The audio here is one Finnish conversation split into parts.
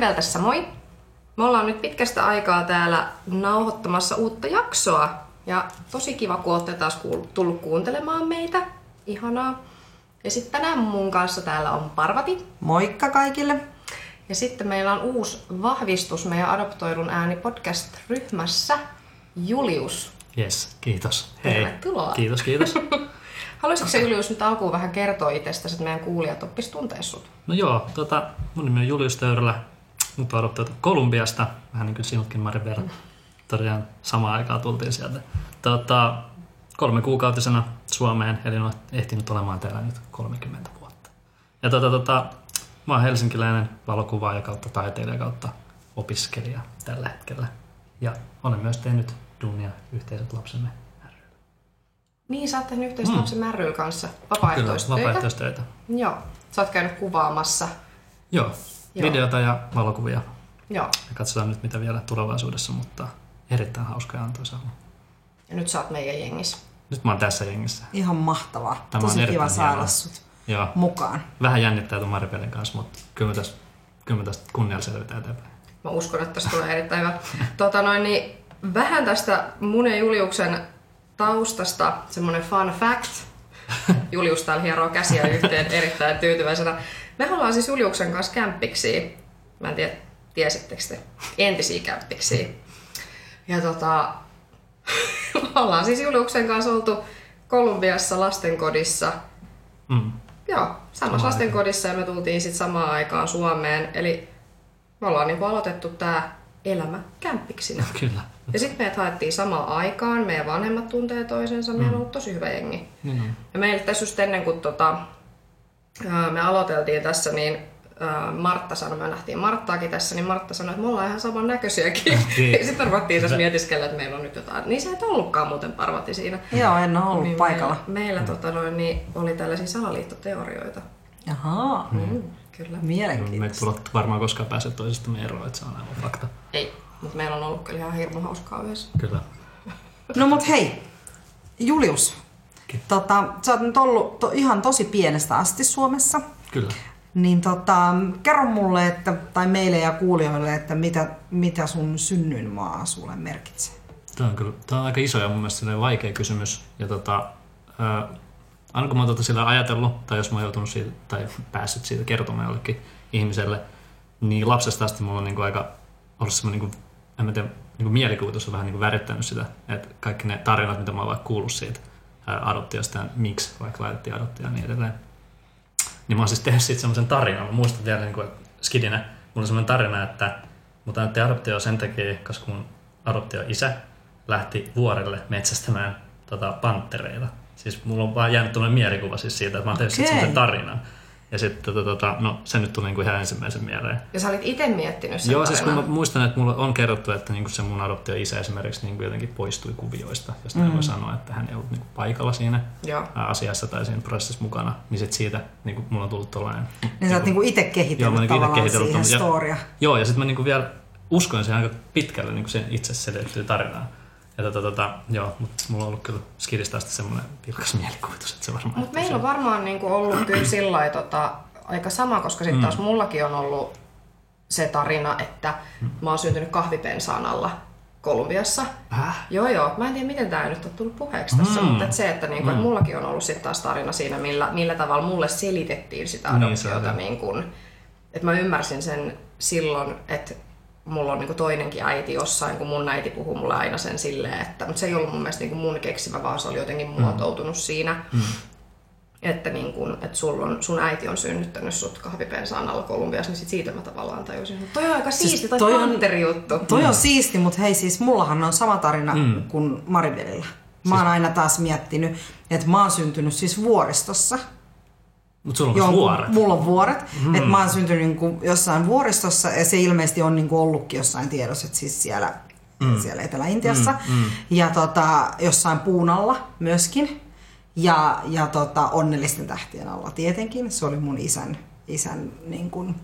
Maribel tässä moi. Me ollaan nyt pitkästä aikaa täällä nauhoittamassa uutta jaksoa. Ja tosi kiva, kun olette taas kuul- tullut kuuntelemaan meitä. Ihanaa. Ja sitten tänään mun kanssa täällä on Parvati. Moikka kaikille! Ja sitten meillä on uusi vahvistus meidän Adoptoidun ääni podcast-ryhmässä. Julius. Yes, kiitos. Hei. Tervetuloa. Kiitos, kiitos. Haluaisitko se Julius nyt alkuun vähän kertoa itsestäsi, että meidän kuulijat oppis tuntea sut? No joo, tota, mun nimi on Julius Töyrylä. Mut on adoptoitu Kolumbiasta, vähän niin kuin sinutkin Maribel. Tosiaan samaan aikaan tultiin sieltä. Tota, kolme kuukautisena Suomeen, eli olen ehtinyt olemaan täällä nyt 30 vuotta. Ja tota, tota, mä oon helsinkiläinen valokuvaaja kautta taiteilija kautta opiskelija tällä hetkellä. Ja olen myös tehnyt duunia yhteiset lapsemme ryllä. Niin, sä oot tehnyt yhteistyötä Mm. Märryyn kanssa Kyllä, vapaaehtoistöitä. vapaaehtoistöitä. Joo. Sä oot käynyt kuvaamassa. Joo, Joo. videota ja valokuvia. Joo. Ja katsotaan nyt mitä vielä tulevaisuudessa, mutta erittäin hauska ja antoisa ollut. Ja nyt sä oot meidän jengissä. Nyt mä oon tässä jengissä. Ihan mahtavaa. Tämä on Tosi kiva saada hienoa. sut Joo, mukaan. vähän jännittää tuon Maripelin kanssa, mutta kyllä me tästä, kyllä me tästä kunnialla selvitään eteenpäin. Mä uskon, että tästä tulee erittäin hyvä. Tota noin, niin vähän tästä mun ja Juliuksen taustasta semmonen fun fact. Julius täällä hieroo käsiä yhteen erittäin tyytyväisenä. Me ollaan siis Juliuksen kanssa kämppiksi. Mä en tiedä, tiesittekö te? Entisiä kämppiksi. Ja tota, me ollaan siis Juliuksen kanssa oltu Kolumbiassa lastenkodissa Mm. Joo, samassa lastenkodissa ja me tultiin sitten samaan aikaan Suomeen. Eli me ollaan niinku aloitettu tää elämä kämppiksinä. Kyllä. Ja sitten meidät haettiin samaan aikaan, meidän vanhemmat tuntee toisensa, meillä on ollut tosi hyvä jengi. On. Ja meillä tässä just ennen kuin tota, me aloiteltiin tässä, niin Martta sanoi, me nähtiin Marttaakin tässä, niin Martta sanoi, että me ollaan ihan saman näköisiäkin. Niin. sitten me ruvettiin tässä mietiskellä, että meillä on nyt jotain. Niin se et ollutkaan muuten Parvati siinä. Joo, en ole ollut Niin paikalla. Meillä, meillä tota noin, niin oli tällaisia salaliittoteorioita. Jaha, Mm, kyllä. Me mielenkiintoista. ei tulla varmaan koskaan pääse toisistamme eroon, että se on aivan fakta. Ei, mutta meillä on ollut kyllä ihan hirmu hauskaa yhdessä. Kyllä. No mut hei, Julius. Tota, sä oot nyt ollut to, ihan tosi pienestä asti Suomessa. Kyllä. Niin tota, kerro mulle, että, tai meille ja kuulijoille, että mitä, mitä sun synnyinmaa sulle merkitsee. Tämä on, kyllä, tämä on aika iso ja mun mielestä vaikea kysymys. Ja tota, ää, aina kun mä oon tota sillä ajatellut, tai jos mä oon joutunut siitä, tai päässyt siitä kertomaan jollekin ihmiselle, niin lapsesta asti mulla on niinku aika ollut semmoinen, niinku, en mä tiedä, niinku mielikuvitus on vähän niinku värittänyt sitä, että kaikki ne tarinat, mitä mä oon vaikka kuullut siitä adoptiosta ja miksi vaikka laitettiin adoptio ja niin edelleen. Niin mä oon siis tehnyt siitä semmoisen tarinan. Mä muistan vielä niin kuin skidinä, mulla on semmoinen tarina, että mut annettiin adoptio sen takia, koska mun adoptio-isä lähti vuorelle metsästämään tota, panttereita. Siis mulla on vaan jäänyt tuollainen mielikuva siis siitä, että mä oon tehnyt okay. Semmoisen tarinan. Ja sitten tota, tota, no, se nyt tuli niinku ihan ensimmäisen mieleen. Ja sä olit itse miettinyt sen Joo, siis kun mä tarinan. muistan, että mulla on kerrottu, että niinku se mun adoptio-isä esimerkiksi niinku jotenkin poistui kuvioista, josta mm. hän voi sanoa, että hän ei ollut niinku paikalla siinä Joo. asiassa tai siinä prosessissa mukana, niin sit siitä niinku, mulla on tullut tollainen... Niin sä oot niinku itse Joo, mä kehitellyt niinku tavallaan kehitellyt siihen ton- ja- storia. Joo, ja sitten mä niinku vielä uskoin sen aika pitkälle niinku sen itse selittyy tarinaan. Ja tota, tota, joo, mutta mulla on ollut kyllä skidistä asti semmoinen vilkas mielikuvitus, että se varmaan... Mutta meillä on varmaan niinku ollut kyllä sillä tota, aika sama, koska sitten taas mullakin on ollut se tarina, että mä oon syntynyt kahvipensaan alla Kolumbiassa. Häh? Joo, joo. Mä en tiedä, miten tämä nyt on tullut puheeksi tässä, Mm. mutta et se, että niinku, et Mm. mullakin on ollut sitten taas tarina siinä, millä, millä tavalla mulle selitettiin sitä Niin, adoptiota. Niin kun, että mä ymmärsin sen silloin, että mulla on niinku toinenkin äiti jossain, kun mun äiti puhuu mulle aina sen silleen, että, mutta se ei ollut mun mielestä niinku mun keksimä, vaan se oli jotenkin muotoutunut siinä. Mm. Että, niin kun, että sul on, sun äiti on synnyttänyt sut kahvipensaan alla Kolumbiassa, niin sit siitä mä tavallaan tajusin. Mutta toi on aika Siis siisti, toi, toi toi on- panterijuttu. Toi on siisti, mutta hei siis mullahan on sama tarina Mm. kuin Maribelillä. Mä oon aina taas miettinyt, että mä oon syntynyt siis vuoristossa. Mutta sulla on Joo, vuoret. Mulla on vuoret. Mm. Että mä oon syntynyt niinku jossain vuoristossa ja se ilmeisesti on niinku ollutkin jossain tiedossa, että siis siellä, mm. siellä Etelä-Intiassa. Mm, mm. Ja tota, jossain puun alla myöskin. Ja, ja tota, onnellisten tähtien alla tietenkin. Se oli mun isän, isän niin kuin,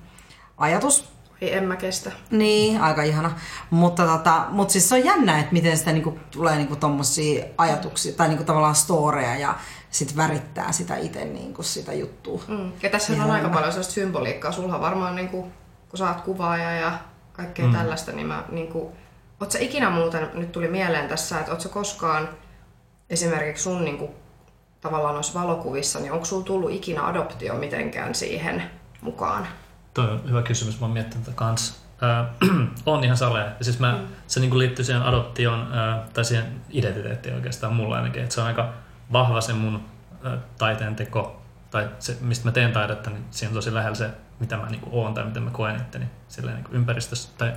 ajatus. Ei, en mä kestä. Niin, aika ihana. Mutta tota, mut siis se on jännä, että miten sitä niinku, tulee niinku tommosia ajatuksia tai niinku tavallaan storeja ja sit värittää sitä itse niinku sitä juttua. Mm. Ja tässä on Ihan aika paljon sellaista symboliikkaa. Sulla varmaan niinku kun sä oot kuvaaja ja kaikkea mm. tällaista, niin mä niin kuin, oot sä ikinä muuten, nyt tuli mieleen tässä, että oot sä koskaan esimerkiksi sun niin kuin, tavallaan noissa valokuvissa, niin onko sulla tullut ikinä adoptio mitenkään siihen mukaan? Toi on hyvä kysymys, mä oon miettinyt tätä kanssa. Äh, on ihan salea. Ja siis mä, mm. se niin liittyy siihen adoptioon, äh, tai siihen identiteettiin oikeastaan mulla ainakin. Että se on aika vahva se mun taiteen teko, tai se, mistä mä teen taidetta, niin siinä on tosi lähellä se, mitä mä niin oon tai miten mä koen itteni silleen, niin ympäristössä, tai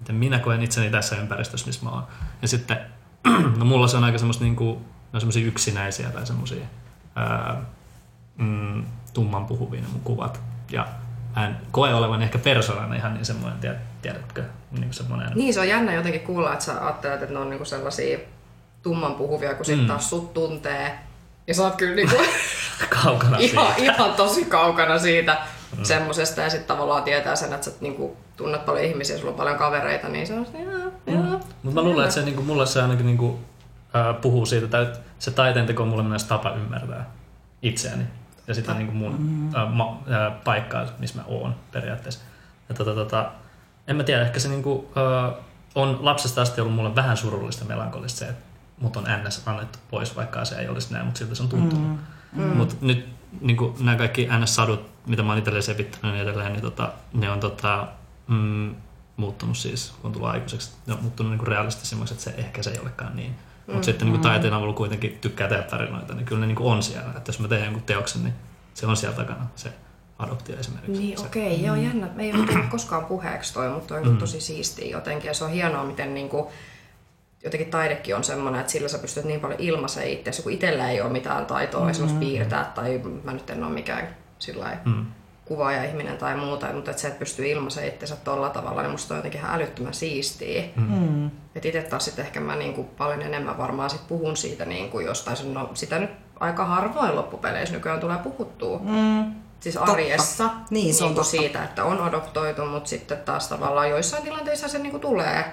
miten minä koen itseni tässä ympäristössä, missä mä oon. Ja sitten, no mulla se on aika semmoista niin kuin, no semmoisia yksinäisiä tai semmoisia mm, tumman puhuvia ne mun kuvat. Ja en koe olevan ehkä persoonana ihan niin semmoinen, tiedätkö, niin semmoinen... Niin, se on jännä jotenkin kuulla, että sä ajattelet, että ne on niinku sellaisia tumman puhuvia, kun sitten mm. taas sut tuntee. Ja sä oot kyllä niinku kaukana ihan, siitä. ihan tosi kaukana siitä mm. semmosesta. Ja sitten tavallaan tietää sen, että sä niinku tunnet paljon ihmisiä, sulla on paljon kavereita, niin se on sitten, mm. Mutta mä luulen, että se niinku, mulle se ainakin niinku, äh, puhuu siitä, että se taiteen teko on mulle myös tapa ymmärtää itseäni ja sitä niin kuin mun mm. ma, ää, paikkaa, missä mä oon periaatteessa. Ja tota, tota, en mä tiedä, ehkä se niin kuin, ää, on lapsesta asti ollut mulle vähän surullista melankolista se, että mut on NS annettu pois, vaikka se ei olisi näin, mutta siltä se on tuntunut. Mm. Mm. Mutta nyt niin kuin nämä kaikki NS-sadut, mitä mä oon itselleen sepittänyt niin edelleen, niin tota, ne on tota, mm, muuttunut siis, kun on tullut aikuiseksi, ne on muuttunut niin realistisemmaksi, että se ehkä se ei olekaan niin. Mm. Mutta sitten niin taiteen avulla kuitenkin tykkää tehdä tarinoita, niin kyllä ne niin on siellä. Että jos mä teen jonkun teoksen, niin se on siellä takana se adoptio esimerkiksi. Niin, okei, okay, mm. joo, jännä. Me ei ole koskaan puheeksi toi, mutta on mm. tosi siistiä jotenkin. Ja se on hienoa, miten niin kuin, jotenkin taidekin on semmoinen, että sillä sä pystyt niin paljon ilmaisemaan itseäsi, kun itsellä ei ole mitään taitoa mm. esimerkiksi piirtää, tai mä nyt en ole mikään sillä mm kuvaaja-ihminen tai muuta, mutta että se, että pystyy ilmaisemaan itsensä tuolla tavalla, niin musta on jotenkin ihan älyttömän siistiä. Mm. Että itse taas sitten ehkä mä niin kuin paljon enemmän varmaan sit puhun siitä niin kuin jostain, no sitä nyt aika harvoin loppupeleissä nykyään tulee puhuttua. Mm. Siis arjessa totta. Niin, se on niin siitä, että on adoptoitu, mutta sitten taas tavallaan joissain tilanteissa se niin kuin tulee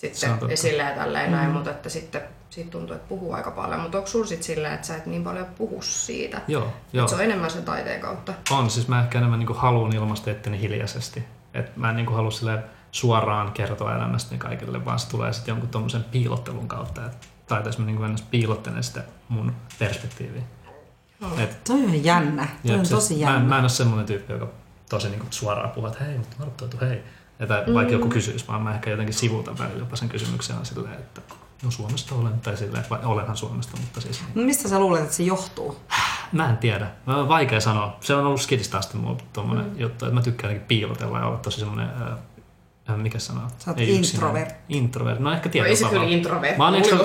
sitten esille ja tälleen mm. näin, mutta että sitten siitä tuntuu, että puhuu aika paljon, mutta onko sulla sitten silleen, että sä et niin paljon puhu siitä? Joo, joo. se on enemmän sen taiteen kautta. On, siis mä ehkä enemmän niin haluan ilmaista etteni hiljaisesti. Et mä en niin halua suoraan kertoa elämästäni kaikille, vaan se tulee sitten jonkun tuommoisen piilottelun kautta. Et taiteessa mä niin ennäs piilottelen sitä mun perspektiiviä. Oh. Et, toi on jännä. Toi on tosi jännä. Mä, mä en ole semmoinen tyyppi, joka tosi niin kuin suoraan puhuu, että hei, mutta mä hei. Että mm. vaikka joku kysyisi, vaan mä ehkä jotenkin sivuutan välillä jopa sen kysymyksen on silleen, että no Suomesta olen, tai silleen, vai olenhan Suomesta, mutta siis... No mistä sä luulet, että se johtuu? Mä en tiedä. Mä vaikea sanoa. Se on ollut skidistä asti mulla tommonen mm. juttu, että mä tykkään piilotella ja olla tosi semmonen äh, mikä sanoo? Sä oot ei introvert. Introvert. No ehkä tietyllä no, ei se kyllä introvert. Mä oon extro...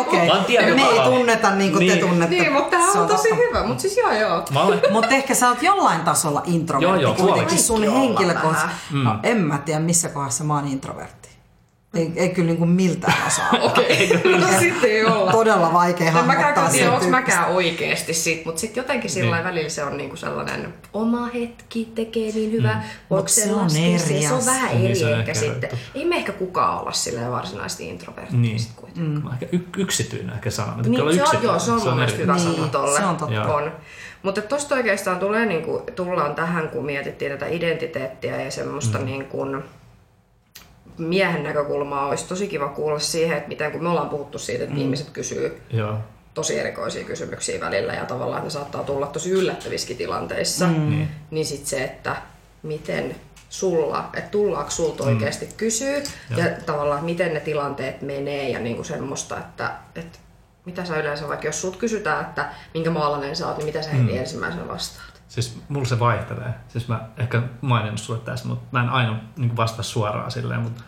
Okei. Okay. Me ei tunneta niin kuin niin. te tunnette. Niin, mutta tämä on, on tosi hyvä. Mutta siis joo joo. Olen... mutta ehkä sä oot jollain tasolla introvertti. Joo joo. Kuitenkin sun henkilökohtaisesti. Mm. No, en mä tiedä missä kohdassa mä oon introvertti. Ei, ei kyllä niin kuin miltään osaa. Okei, okay. no sitten ei olla. Todella vaikea hahmottaa sen onko mäkään oikeasti sit, mutta sitten jotenkin sillä niin. välillä se on niinku sellainen oma hetki, tekee niin hyvä. Mm. Onko se on eri se, se on vähän eri niin, ehkä, sitten. Ei me ehkä kukaan olla silleen varsinaisesti introvertti niin. sit kuitenkaan. Mm. Ehkä y- yksityinen ehkä sana. Niin, se, on, joo, se on, se on mun mielestä hyvä niin, sana tolle. Se on totta. On. Mutta tuosta oikeastaan tulee, niin kuin, tullaan tähän, kun mietittiin tätä identiteettiä ja semmoista mm. niin kuin, miehen näkökulmaa olisi tosi kiva kuulla siihen, että miten kun me ollaan puhuttu siitä, että mm. ihmiset kysyy Joo. tosi erikoisia kysymyksiä välillä ja tavallaan ne saattaa tulla tosi yllättävissäkin tilanteissa, mm. Niin, niin sitten se, että miten sulla, että tullaanko sulta mm. oikeasti kysyä ja. ja tavallaan miten ne tilanteet menee ja niinku semmoista, että, että mitä sä yleensä, vaikka jos sut kysytään, että minkä maalainen sä oot, niin mitä sä heti mm. ensimmäisenä vastaat? Siis mulla se vaihtelee. Siis mä ehkä maininnut sulle tässä, mutta mä en aina niin vastaa suoraan silleen, mutta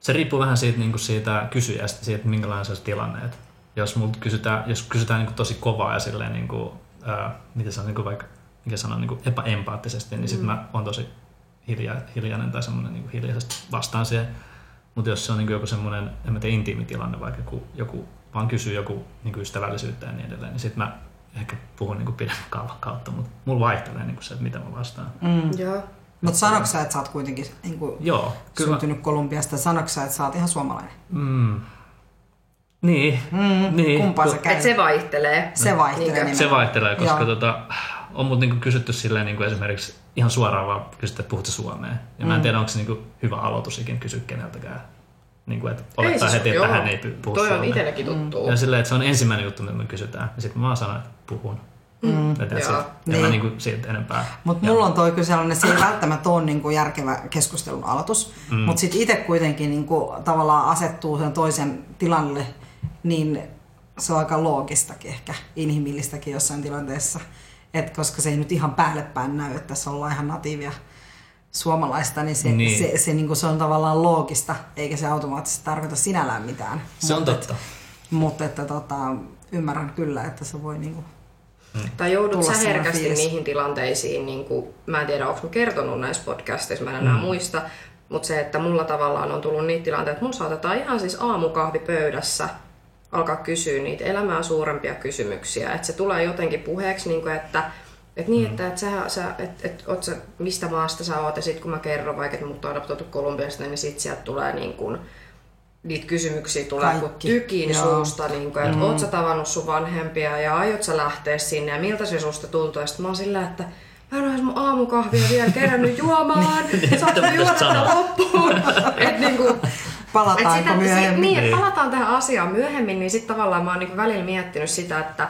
se riippuu vähän siitä, niin siitä kysyjästä, siitä minkälainen se on tilanne. Et jos multa kysytään, jos kysytään niin tosi kovaa ja silleen, niin kuin, ää, mitä se on, niin vaikka mikä sanoo, niin epäempaattisesti, niin mm. sitten mä oon tosi hilja, hiljainen tai semmoinen niin hiljaisesti vastaan siihen. Mutta jos se on niin joku semmoinen, en mä tiedä, intiimi tilanne, vaikka joku, joku vaan kysyy joku niin ystävällisyyttä ja niin edelleen, niin sitten mä ehkä puhun niin pidemmän kaavan kautta, mutta mulla vaihtelee niin se, että mitä mä vastaan. Mm. Joo. Mutta sanoksi sä, että sä oot kuitenkin niin kuin Joo, kyllä. syntynyt Kolumbiasta, sanoksi sä, että sä oot ihan suomalainen? Mm. Niin, mm. niin. Kumpaa se käy? Et se vaihtelee. Se vaihtelee niin. Se vaihtelee, koska tota, on mut niinku kysytty silleen niinku esimerkiksi ihan suoraan vaan kysytty, että puhutko suomea. Ja mä en tiedä, onko se niinku hyvä aloitus ikinä kysyä keneltäkään. Niinku, että olettaa siis- heti, että joo. hän ei puhu Toi on itsellekin tuttuu. Ja silleen, että se on ensimmäinen juttu, mitä me kysytään. Ja sitten mä vaan sanon, että puhun. Mm. Ja that's Joo. it. En mä niinku siitä enempää. Mutta mulla on toi kyllä sellainen, se ei välttämättä ole niinku järkevä keskustelun aloitus, mm. mutta sitten itse kuitenkin niinku tavallaan asettuu sen toisen tilanne, niin se on aika loogistakin ehkä, inhimillistäkin jossain tilanteessa. Et koska se ei nyt ihan päälle päin näy, että tässä ollaan ihan natiivia suomalaista, niin se, Niin. niin. se, se, niinku, se on tavallaan loogista, eikä se automaattisesti tarkoita sinällään mitään. Se on Mut totta. Et, mutta että tota, ymmärrän kyllä, että se voi niinku, Tai joudut sä herkästi fiilis. niihin tilanteisiin, niin kuin, mä en tiedä onko mä kertonut näissä podcasteissa, mä en enää muista, mutta se, että mulla tavallaan on tullut niitä tilanteita, että mun saatetaan ihan siis aamukahvi pöydässä alkaa kysyä niitä elämää suurempia kysymyksiä, että se tulee jotenkin puheeksi, niin kuin, että et niin, että et sä, sä, et, et, oot sä, mistä maasta sä oot, ja sitten kun mä kerron vaikka, että mut on adoptoitu Kolumbiasta, niin sit sieltä tulee niin kuin, niitä kysymyksiä tulee kuin Kaikki. tykin Joo. suusta, niin kuin, että mm. oot sä tavannut sun vanhempia ja aiot sä lähteä sinne ja miltä se susta tuntuu. Ja sit mä oon sillä, että mä en ole mun aamukahvia vielä kerännyt juomaan. Saatko juoda tätä loppuun? Et niinku, et palataanko sitä, myöhemmin. niin, että palataan tähän asiaan myöhemmin, niin sitten tavallaan mä oon niinku välillä miettinyt sitä, että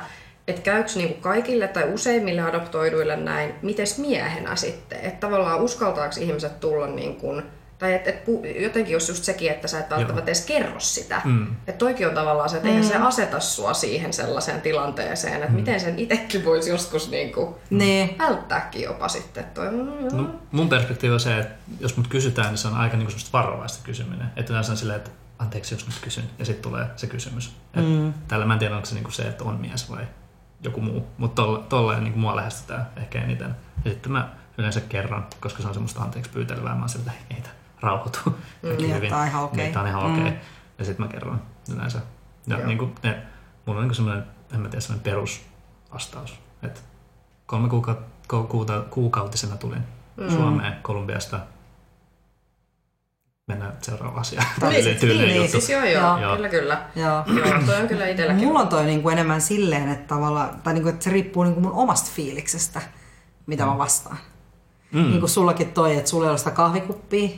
et käykö niinku kaikille tai useimmille adoptoiduille näin, mites miehenä sitten? Että tavallaan uskaltaako ihmiset tulla niin kuin, tai et, et pu, jotenkin jos just sekin, että sä et välttämättä edes kerro sitä. Mm. Että toikin on tavallaan se, että eihän se aseta sua siihen sellaiseen tilanteeseen, että mm. miten sen itsekin voisi joskus niinku Niin. välttääkin jopa sitten. että Toi, mm, joo. No, mun perspektiivi on se, että jos mut kysytään, niin se on aika niinku semmoista varovaista kysyminen. Että yleensä on silleen, että anteeksi jos nyt kysyn, ja sitten tulee se kysymys. Et mm. Tällä mä en tiedä, onko se niinku se, että on mies vai joku muu. Mutta tolleen niinku mua lähestytään ehkä eniten. Ja sitten mä yleensä kerron, koska se on semmoista anteeksi pyytelevää. Mä oon siltä, ei rauhoitu. Kaikki Niin, hyvin. tää on ihan okei. Niin, tää on ihan Mm. Ja sitten mä kerron yleensä. Ja Joo. niinku, ne, mulla on niinku semmoinen, en mä tiedä, semmoinen perusvastaus. Että kolme kuukautta, kuuta, kuukautisena tulin mm. Suomeen Kolumbiasta. Mennään seuraavaan asiaan. Tai Tyylinen- sit- tyylinen niin, niin, juttu. siis joo, joo, Joo. kyllä, kyllä. Joo. Joo, toi on kyllä itselläkin. Mulla on toi niinku enemmän silleen, että, tavallaan, tai niinku, että se riippuu niinku mun omasta fiiliksestä, mitä mä vastaan. Mm. Niin kuin sullakin toi, että sulla ei ole sitä kahvikuppia,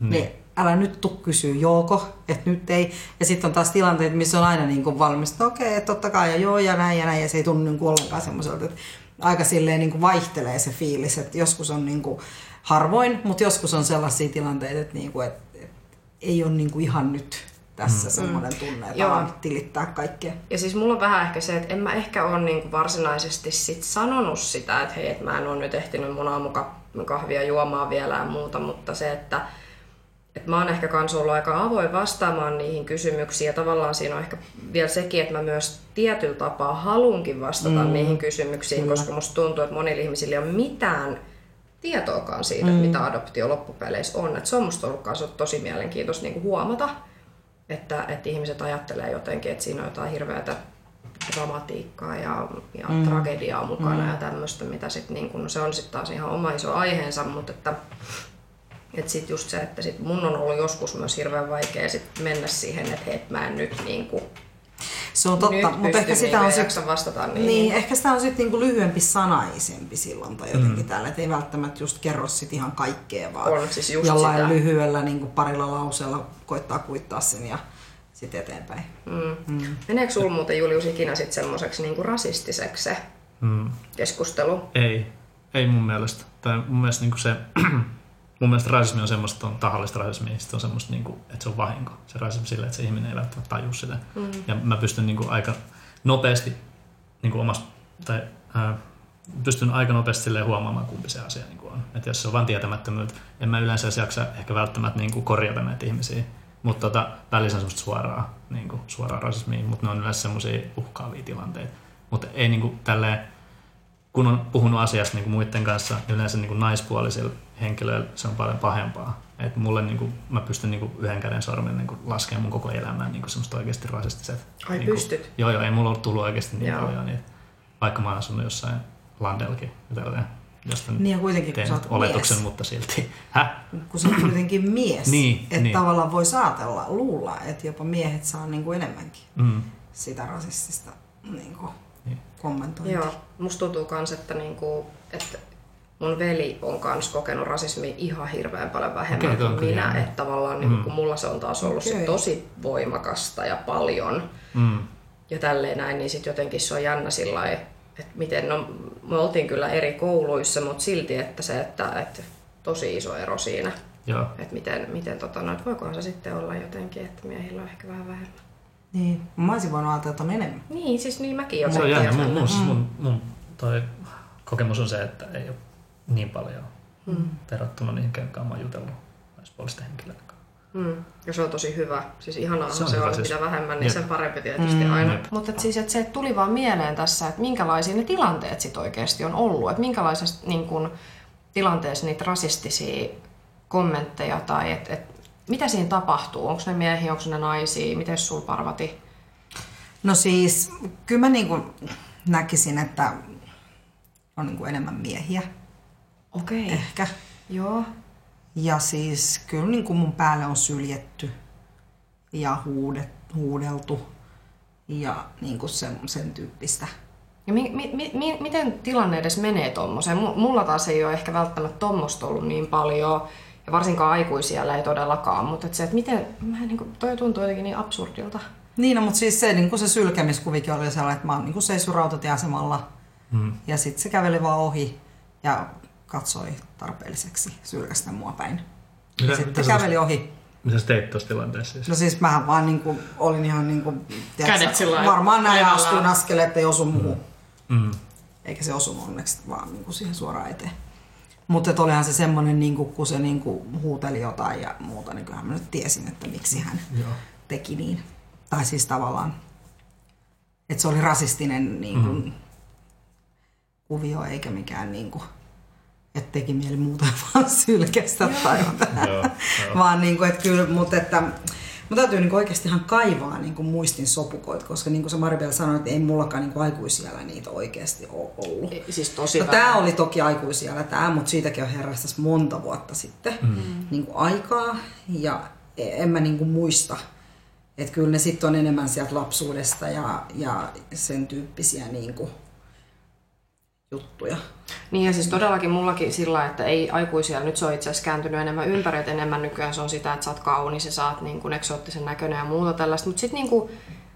mm. niin älä nyt tuu kysyä jooko, että nyt ei. Ja sitten on taas tilanteet, missä on aina niin kuin valmis, että okei, okay, totta kai ja joo ja näin ja näin, ja se ei tunnu niin kuin ollenkaan semmoiselta, että aika silleen niin kuin vaihtelee se fiilis, että joskus on niin kuin harvoin, mutta joskus on sellaisia tilanteita, että, niin kuin, että ei ole niin kuin ihan nyt tässä mm. semmoinen tunne, että Joo. alan tilittää kaikkea. Ja siis mulla on vähän ehkä se, että en mä ehkä ole niinku varsinaisesti sit sanonut sitä, että hei, että mä en ole nyt ehtinyt mun aamukahvia juomaan vielä ja muuta, mutta se, että että mä oon ehkä kans ollut aika avoin vastaamaan niihin kysymyksiin ja tavallaan siinä on ehkä vielä sekin, että mä myös tietyllä tapaa halunkin vastata mm. niihin kysymyksiin, Kyllä. koska musta tuntuu, että monilla ihmisillä ei ole mitään tietoakaan siitä, mm. mitä adoptio loppupeleissä on. Et se on musta ollut tosi mielenkiintoista niinku huomata, että, että ihmiset ajattelee jotenkin, että siinä on jotain hirveätä dramatiikkaa ja, ja mm. tragediaa mukana mm. ja tämmöistä, mitä sitten niin kun, no se on sitten taas ihan oma iso aiheensa, mutta että et sit just se, että sit mun on ollut joskus myös hirveän vaikea sit mennä siihen, että hei, mä en nyt niinku, Se on totta, nyt mutta ehkä sitä niinku, on ja sit, jaksa vastata niihin. niin, ehkä sitä on sitten niinku lyhyempi sanaisempi silloin tai jotenkin mm. täällä, että ei välttämättä just kerro sit ihan kaikkea, vaan On siis just jollain sitä. lyhyellä niinku parilla lauseella koittaa kuittaa sen ja sitten eteenpäin. Mm. Mm. Meneekö sulla muuten Julius ikinä sit semmoiseksi niinku rasistiseksi se Mm. keskustelu? Ei, ei mun mielestä. Tai mun mielestä niin se, mun mielestä rasismi on semmoista, on tahallista rasismia, sit on semmoista, niin kuin, että se on vahinko. Se rasismi sillä, että se ihminen ei välttämättä taju sitä. Mm. Ja mä pystyn niin kuin, aika nopeasti niin kuin omasta, tai ää, pystyn aika nopeasti silleen huomaamaan, kumpi se asia niin kuin on. Että jos se on vain tietämättömyyttä, en mä yleensä edes jaksa ehkä välttämättä niin kuin korjata näitä ihmisiä. Mutta tota, välissä on semmoista suoraa, niin kuin, suoraa rasismia, mutta ne on yleensä semmoisia uhkaavia tilanteita. Mutta ei niin kuin, tälleen, kun on puhunut asiasta niin kuin muiden kanssa, niin yleensä niin kuin naispuolisilla henkilöillä se on paljon pahempaa. Et mulle niin kuin, mä pystyn niin kuin yhden käden sormen niin kuin laskemaan mun koko elämän niin kuin semmoista oikeasti rasistiset. Ai, niin kuin, pystyt? Joo, joo, ei mulla ole tullut oikeasti niin Joo. paljon niitä. Vaikka mä oon asunut jossain Landelkin, tälleen, josta Niin ja kuitenkin kun teen sä oot oletuksen, mies, mutta silti. Häh? kun sä oot kuitenkin mies, Niin, että niin. tavallaan voi saatella, luulla, että jopa miehet saa niinku enemmänkin Mm. sitä rasistista niinku, Niin. kommentointi. Joo, musta tuntuu kans, että, niinku, että mun veli on kans kokenut rasismia ihan hirveän paljon vähemmän on kuin minä. Että tavallaan niin kun mulla se on taas ollut sit tosi voimakasta ja paljon Mm. ja tälleen näin, niin sitten jotenkin se on jännä sillä että miten, no me oltiin kyllä eri kouluissa, mutta silti, että se, että, että tosi iso ero siinä, Joo. että miten, miten tota, no, että voikohan se sitten olla jotenkin, että miehillä on ehkä vähän vähemmän. Niin. Mä olisin voinut ajatella, että on enemmän. Niin, siis niin mäkin jotenkin. Se on jännä. Mun, mun, mun, mun toi kokemus on se, että ei ole niin paljon Mm. verrattuna niihin, kenkaan mä oon jutellut naispuolisten henkilöiden kanssa. Mm. Ja se on tosi hyvä. Siis ihanaa Se se on se hyvä on siis. mitä vähemmän, niin Jep. sen parempi tietysti Mm. aina. Jep. Mutta et siis et se tuli vaan mieleen tässä, että minkälaisia ne tilanteet sit oikeasti on ollut. Että minkälaisessa niin kun, tilanteessa niitä rasistisia kommentteja tai et, et, mitä siinä tapahtuu? Onko ne miehiä, onko ne naisia? Miten sul parvati? No siis, kyllä mä niin näkisin, että on niin kuin enemmän miehiä Okei. Okay. ehkä. Joo. Ja siis kyllä niin kuin mun päälle on syljetty ja huudet, huudeltu ja niin kuin sen, sen tyyppistä. Ja mi, mi, mi, mi, miten tilanne edes menee tommoseen? Mu- Mulla taas ei ole ehkä välttämättä tommosta ollut niin paljon, ja varsinkaan aikuisia ei todellakaan, mutta et se, että miten, mä en, niin kuin, toi tuntuu jotenkin niin absurdilta. Niin, no, mutta siis se, niin kuin se sylkemiskuvikin oli sellainen, että mä oon niin kuin seissyt rautatieasemalla Mm. ja sitten se käveli vaan ohi ja katsoi tarpeelliseksi sylkästä mua päin. Mitä, Ja sitten mitä, käveli ohi. mitä sä teit tuossa tilanteessa siis? No siis mähän vaan niinku, olin ihan niinku, tiedätkö, Kädet sillä lailla varmaan näin astuin askeleet, että ei osu muuhun. Mm. Eikä se osunut onneksi vaan niinku siihen suoraan eteen. Mutta olihan se semmoinen, niinku, kun se niinku huuteli jotain ja muuta, niin kyllähän mä nyt tiesin, että miksi hän Joo. teki niin. Tai siis tavallaan, että se oli rasistinen niinku, mm. kuvio eikä mikään niinku, että teki mieli muuta vaan sylkästä tai jotain. Joo, joo. Vaan niinku, että kyllä, mutta että Mun täytyy niinku oikeasti ihan kaivaa niinku muistin sopukoita, koska niin kuin se Maribel sanoi, että ei mullakaan niinku aikuisiellä niitä oikeasti ole ollut. Siis tosi No, tämä oli toki aikuisiellä tämä, mutta siitäkin on herrastas monta vuotta sitten mm. niin kuin aikaa. Ja en mä niin kuin muista. Että kyllä ne sitten on enemmän sieltä lapsuudesta ja, ja sen tyyppisiä niin kuin juttuja. Niin ja siis todellakin mullakin sillä, että ei aikuisia, nyt se on itse asiassa kääntynyt enemmän ympäri, että enemmän nykyään se on sitä, että sä oot kaunis ja sä oot niin kuin eksoottisen näköinen ja muuta tällaista, mutta sitten niin kuin,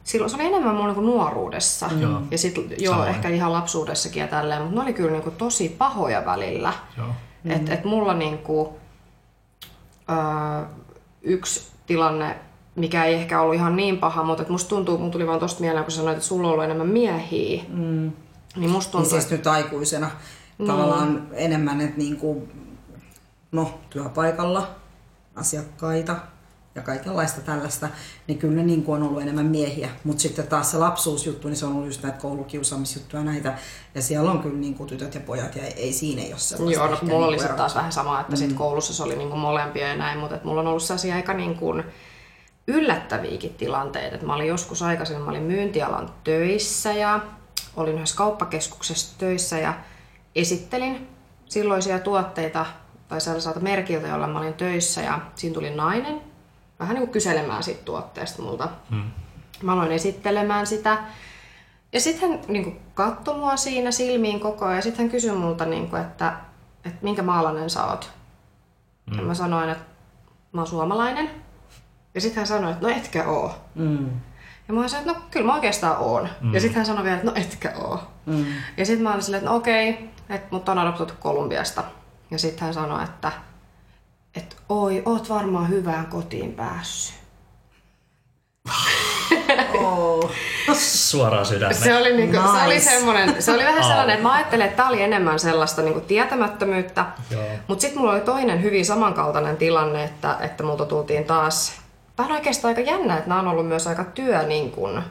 silloin se oli enemmän mulla niin kuin nuoruudessa Joo. ja sitten joo, Samoin. ehkä ihan lapsuudessakin ja tälleen, mutta ne oli kyllä niin kuin tosi pahoja välillä. Joo. Mm. Et, et mulla niinku, öö, yksi tilanne, mikä ei ehkä ollut ihan niin paha, mutta et musta tuntuu, mun tuli vaan tosta mieleen, kun sanoit, että sulla on ollut enemmän miehiä, mm. Niin musta Niin tuntuu, siis nyt aikuisena tavallaan enemmän, että niin kuin, no, työpaikalla asiakkaita ja kaikenlaista tällaista, niin kyllä ne niin kuin on ollut enemmän miehiä. Mutta sitten taas se lapsuusjuttu, niin se on ollut just näitä koulukiusaamisjuttuja näitä. Ja siellä on kyllä niin kuin tytöt ja pojat ja ei, siinä ei ole sellaista. Joo, no, mulla oli niinku sitten taas vähän sama, että mm. sit koulussa se oli niinku molempia ja näin, mutta et mulla on ollut sellaisia aika niinku yllättäviäkin tilanteita. Et mä olin joskus aikaisemmin, mä olin myyntialan töissä ja olin yhdessä kauppakeskuksessa töissä ja esittelin silloisia tuotteita tai sellaiselta merkiltä, jolla mä olin töissä ja siinä tuli nainen vähän niin kuin kyselemään siitä tuotteesta multa. Mm. Mä aloin esittelemään sitä. Ja sitten hän niin katsoi mua siinä silmiin koko ajan ja sitten hän kysyi multa, niin kuin, että, että minkä maalainen sä oot. Mm. Ja mä sanoin, että mä oon suomalainen. Ja sitten hän sanoi, että no etkä oo. Mm. Ja mä sanoin, että no kyllä mä oikeastaan oon. Mm. Ja sitten hän sanoi vielä, että no etkä oo. Mm. Ja sitten mä olin silleen, että no okei, että mut on adoptoitu Kolumbiasta. Ja sitten hän sanoi, että, että oi, oot varmaan hyvään kotiin päässyt. Oh. Suoraan sydämeen. Se oli, niinku, nice. se oli Nice. semmoinen, se oli vähän sellainen, että mä ajattelin, että tää oli enemmän sellaista niinku tietämättömyyttä. Mutta sitten mulla oli toinen hyvin samankaltainen tilanne, että, että multa tultiin taas... Tämä on oikeastaan aika jännä, että nämä on ollut myös aika työ, niin kun,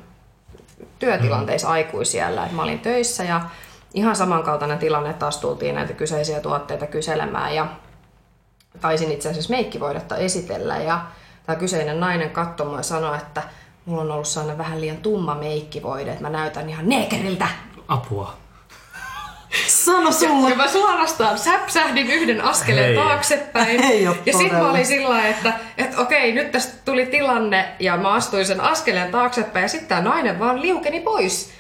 työtilanteissa mm. aikuisiellä. Että mä olin töissä ja ihan samankaltainen tilanne, että taas tultiin näitä kyseisiä tuotteita kyselemään ja taisin itse asiassa meikkivoidetta esitellä ja tämä kyseinen nainen katsoi ja sanoi, että mulla on ollut sellainen vähän liian tumma meikkivoide, että mä näytän ihan neekeriltä. Apua. Sano sulle. Ja mä suorastaan säpsähdin yhden askeleen Hei. taaksepäin. Ei ja sitten mä olin sillä lailla, että, että okei, nyt tästä tuli tilanne ja mä astuin sen askeleen taaksepäin ja sitten tämä nainen vaan liukeni pois.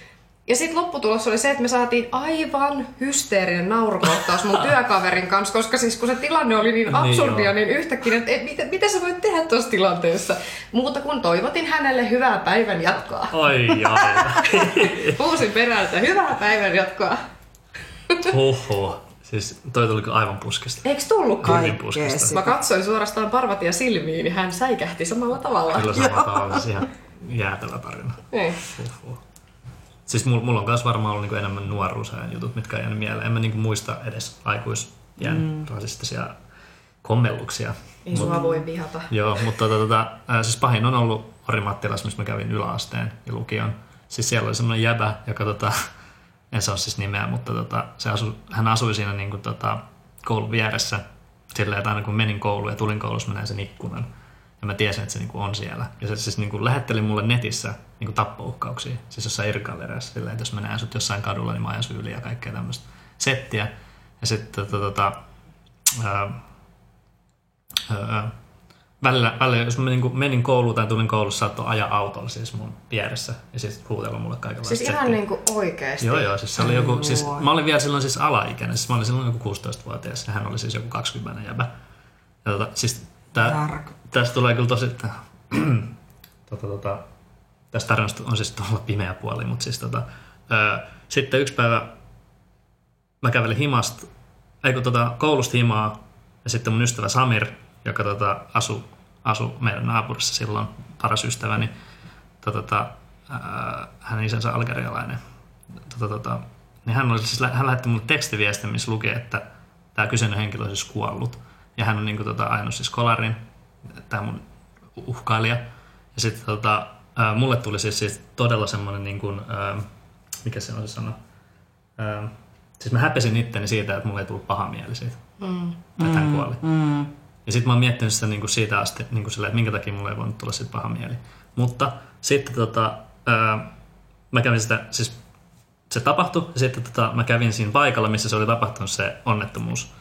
Ja sitten lopputulos oli se, että me saatiin aivan hysteerinen naurukohtaus mun työkaverin kanssa, koska siis kun se tilanne oli niin absurdia, niin, niin yhtäkkiä, että et, mitä, mitä sä voit tehdä tuossa tilanteessa? Muuta kuin toivotin hänelle hyvää päivän jatkoa. Oi, ai. Puhusin perältä, hyvää päivän jatkoa. Huhhuh. Siis toi tuli aivan puskista. Eikö? Hyvin puskista. Mä katsoin suorastaan Parvatia silmiin, niin hän säikähti samalla tavalla. Kyllä samalla tavalla siis ihan jäätävä tarina. Niin. Siis mulla, mulla on myös varmaan ollut niinku enemmän nuoruusajan jutut, mitkä on jäänyt mieleen. En mä niinku muista edes aikuisjään mm. rasistisia kommelluksia. Ei sua voi vihata. Joo, mutta tota, tota, siis pahin on ollut Orimattilassa, missä mä kävin yläasteen ja lukion. Siis siellä oli semmoinen jäbä, joka tota, en saa siis nimeä, mutta tota, se asu, hän asui siinä niin kuin, tota, koulun vieressä silleen, että aina kun menin kouluun ja tulin koulussa, mä näin sen ikkunan. Ja mä tiesin, että se niin kuin on siellä. Ja se siis niin kuin lähetteli mulle netissä niin kuin tappouhkauksia. Siis jossain irkalereissa silleen, että jos mä näen sut jossain kadulla, niin mä ajan yli ja kaikkea tämmöistä settiä. Ja sitten tota, tota, välillä, välillä, jos mä menin, menin kouluun tai tulin koulussa, saattoi ajaa autolla siis mun vieressä ja siis huutella mulle kaikenlaista Siis ihan niinku oikeesti. Joo, joo, siis se oli joku, siis mä olin vielä silloin siis alaikäinen, siis mä olin silloin joku 16-vuotias ja hän oli siis joku 20 jäbä. Ja tota, siis tää, tästä tulee kyllä tosi, tota, tota, tästä tarinasta on siis tuolla pimeä puoli, mutta siis tota, ää, sitten yksi päivä mä kävelin himasta, ei kun tota, koulusta himaa ja sitten mun ystävä Samir, joka tota, asui asu meidän naapurissa silloin, paras ystäväni, tota, tota, ää, hänen isänsä algerialainen, tota, tota, niin hän, oli siis, hän lähetti mulle tekstiviestin, missä luki, että tämä kyseinen henkilö on siis kuollut. Ja hän on niin kuin, tota, ainoa siis kolarin, tämä mun uhkailija. Ja sitten tota, ää, mulle tuli siis, siis todella semmoinen, niin kuin, ää, mikä se on se sana, ää, siis mä häpesin itteni siitä, että mulle ei tullut paha mieli siitä, Mm. että hän kuoli. Mm. Ja sitten mä oon miettinyt sitä niin kuin siitä asti, niin kuin sillä, että minkä takia mulle ei voinut tulla siitä paha mieli. Mutta sitten tota, mä kävin sitä, siis se tapahtui, ja sitten tota, mä kävin siinä paikalla, missä se oli tapahtunut se onnettomuus.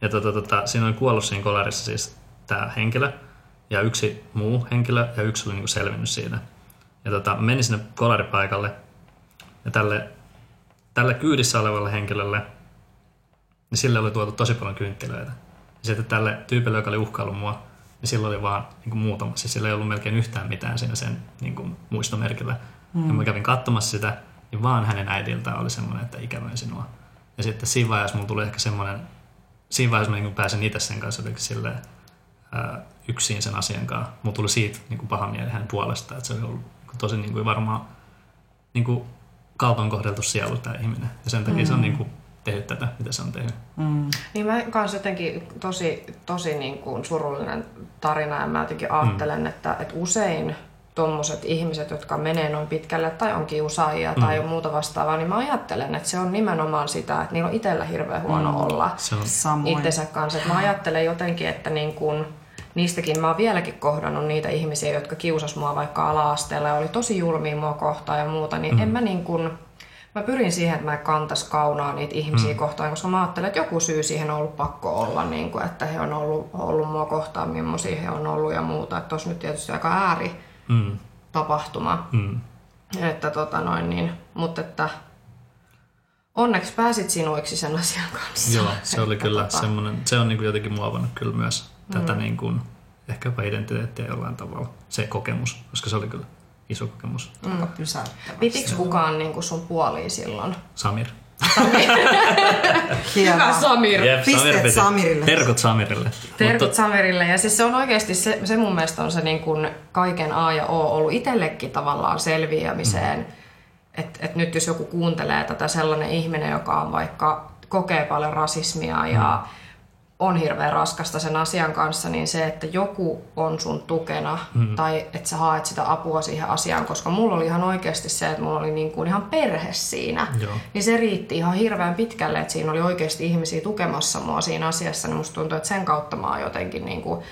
Ja tota, tota, siinä oli kuollut siinä kolarissa siis tämä henkilö, ja yksi muu henkilö, ja yksi oli niin kuin selvinnyt siitä. Ja tota, menin sinne kolaripaikalle, ja tälle, tälle kyydissä olevalle henkilölle, niin sille oli tuotu tosi paljon kynttilöitä. Ja sitten tälle tyypille, joka oli uhkaillut mua, niin sillä oli vaan niin kuin muutama. Siis sillä ei ollut melkein yhtään mitään siinä sen niin kuin, muistomerkillä. Mm. Ja mä kävin katsomassa sitä, niin vaan hänen äidiltään oli semmoinen, että ikävöin sinua. Ja sitten siinä vaiheessa mulla tuli ehkä semmoinen, siinä vaiheessa mä niin kuin pääsin itse sen kanssa jotenkin silleen, ää, yksin sen asian kanssa. Mulla tuli siitä niin kuin paha mieli hänen puolestaan, että se oli ollut niin tosi niin kuin varmaan niin kuin kaltoin kohdeltu sielu tämä ihminen. Ja sen takia mm. se on niin kuin tehnyt tätä, mitä se on tehnyt. Mm. Niin mä kans jotenkin tosi, tosi niin kuin surullinen tarina ja mä jotenkin ajattelen, mm. että, että usein tuommoiset ihmiset, jotka menee noin pitkälle tai on kiusaajia mm. tai on muuta vastaavaa, niin mä ajattelen, että se on nimenomaan sitä, että niillä on itsellä hirveän huono mm. olla Samoin. itsensä kanssa. Et mä ajattelen jotenkin, että niin kun, niistäkin mä oon vieläkin kohdannut niitä ihmisiä, jotka kiusas mua vaikka ala-asteella ja oli tosi julmia mua kohtaan ja muuta, niin mm. en mä niin kun, mä pyrin siihen, että mä en kantais kaunaa niitä ihmisiä mm. kohtaan, koska mä ajattelen, että joku syy siihen on ollut pakko olla, niin kun, että he on ollut, ollut mua kohtaan, millaisia he on ollut ja muuta. Että tossa nyt tietysti aika ääri mm, tapahtuma. mm. Että tota noin niin, mutta että onneksi pääsit sinuiksi sen asian kanssa. Joo, se oli kyllä tota, semmoinen, se on niin kuin jotenkin muovannut kyllä myös tätä niin kuin, ehkäpä identiteettiä jollain tavalla, se kokemus, koska se oli kyllä iso kokemus. Aika pysäyttävä. Pitiks kukaan niinku sun puoliin silloin? Samir. Hienoa. Samir. Jep, Pisteet piti. Samirille. Terkut Samirille. Terkut Mutta, Samirille. Ja siis se on oikeasti, se, se mun mielestä on se niin kuin kaiken A ja O ollut itsellekin tavallaan selviämiseen. Mm. Että et nyt jos joku kuuntelee tätä sellainen ihminen, joka on vaikka kokee paljon rasismia ja Mm. On hirveän raskasta sen asian kanssa, niin se, että joku on sun tukena mm. tai että sä haet sitä apua siihen asiaan, koska mulla oli ihan oikeasti se, että mulla oli niin kuin ihan perhe siinä, Joo. niin se riitti ihan hirveän pitkälle, että siinä oli oikeasti ihmisiä tukemassa mua siinä asiassa, niin musta tuntuu, että sen kautta mä oon jotenkin niin kuin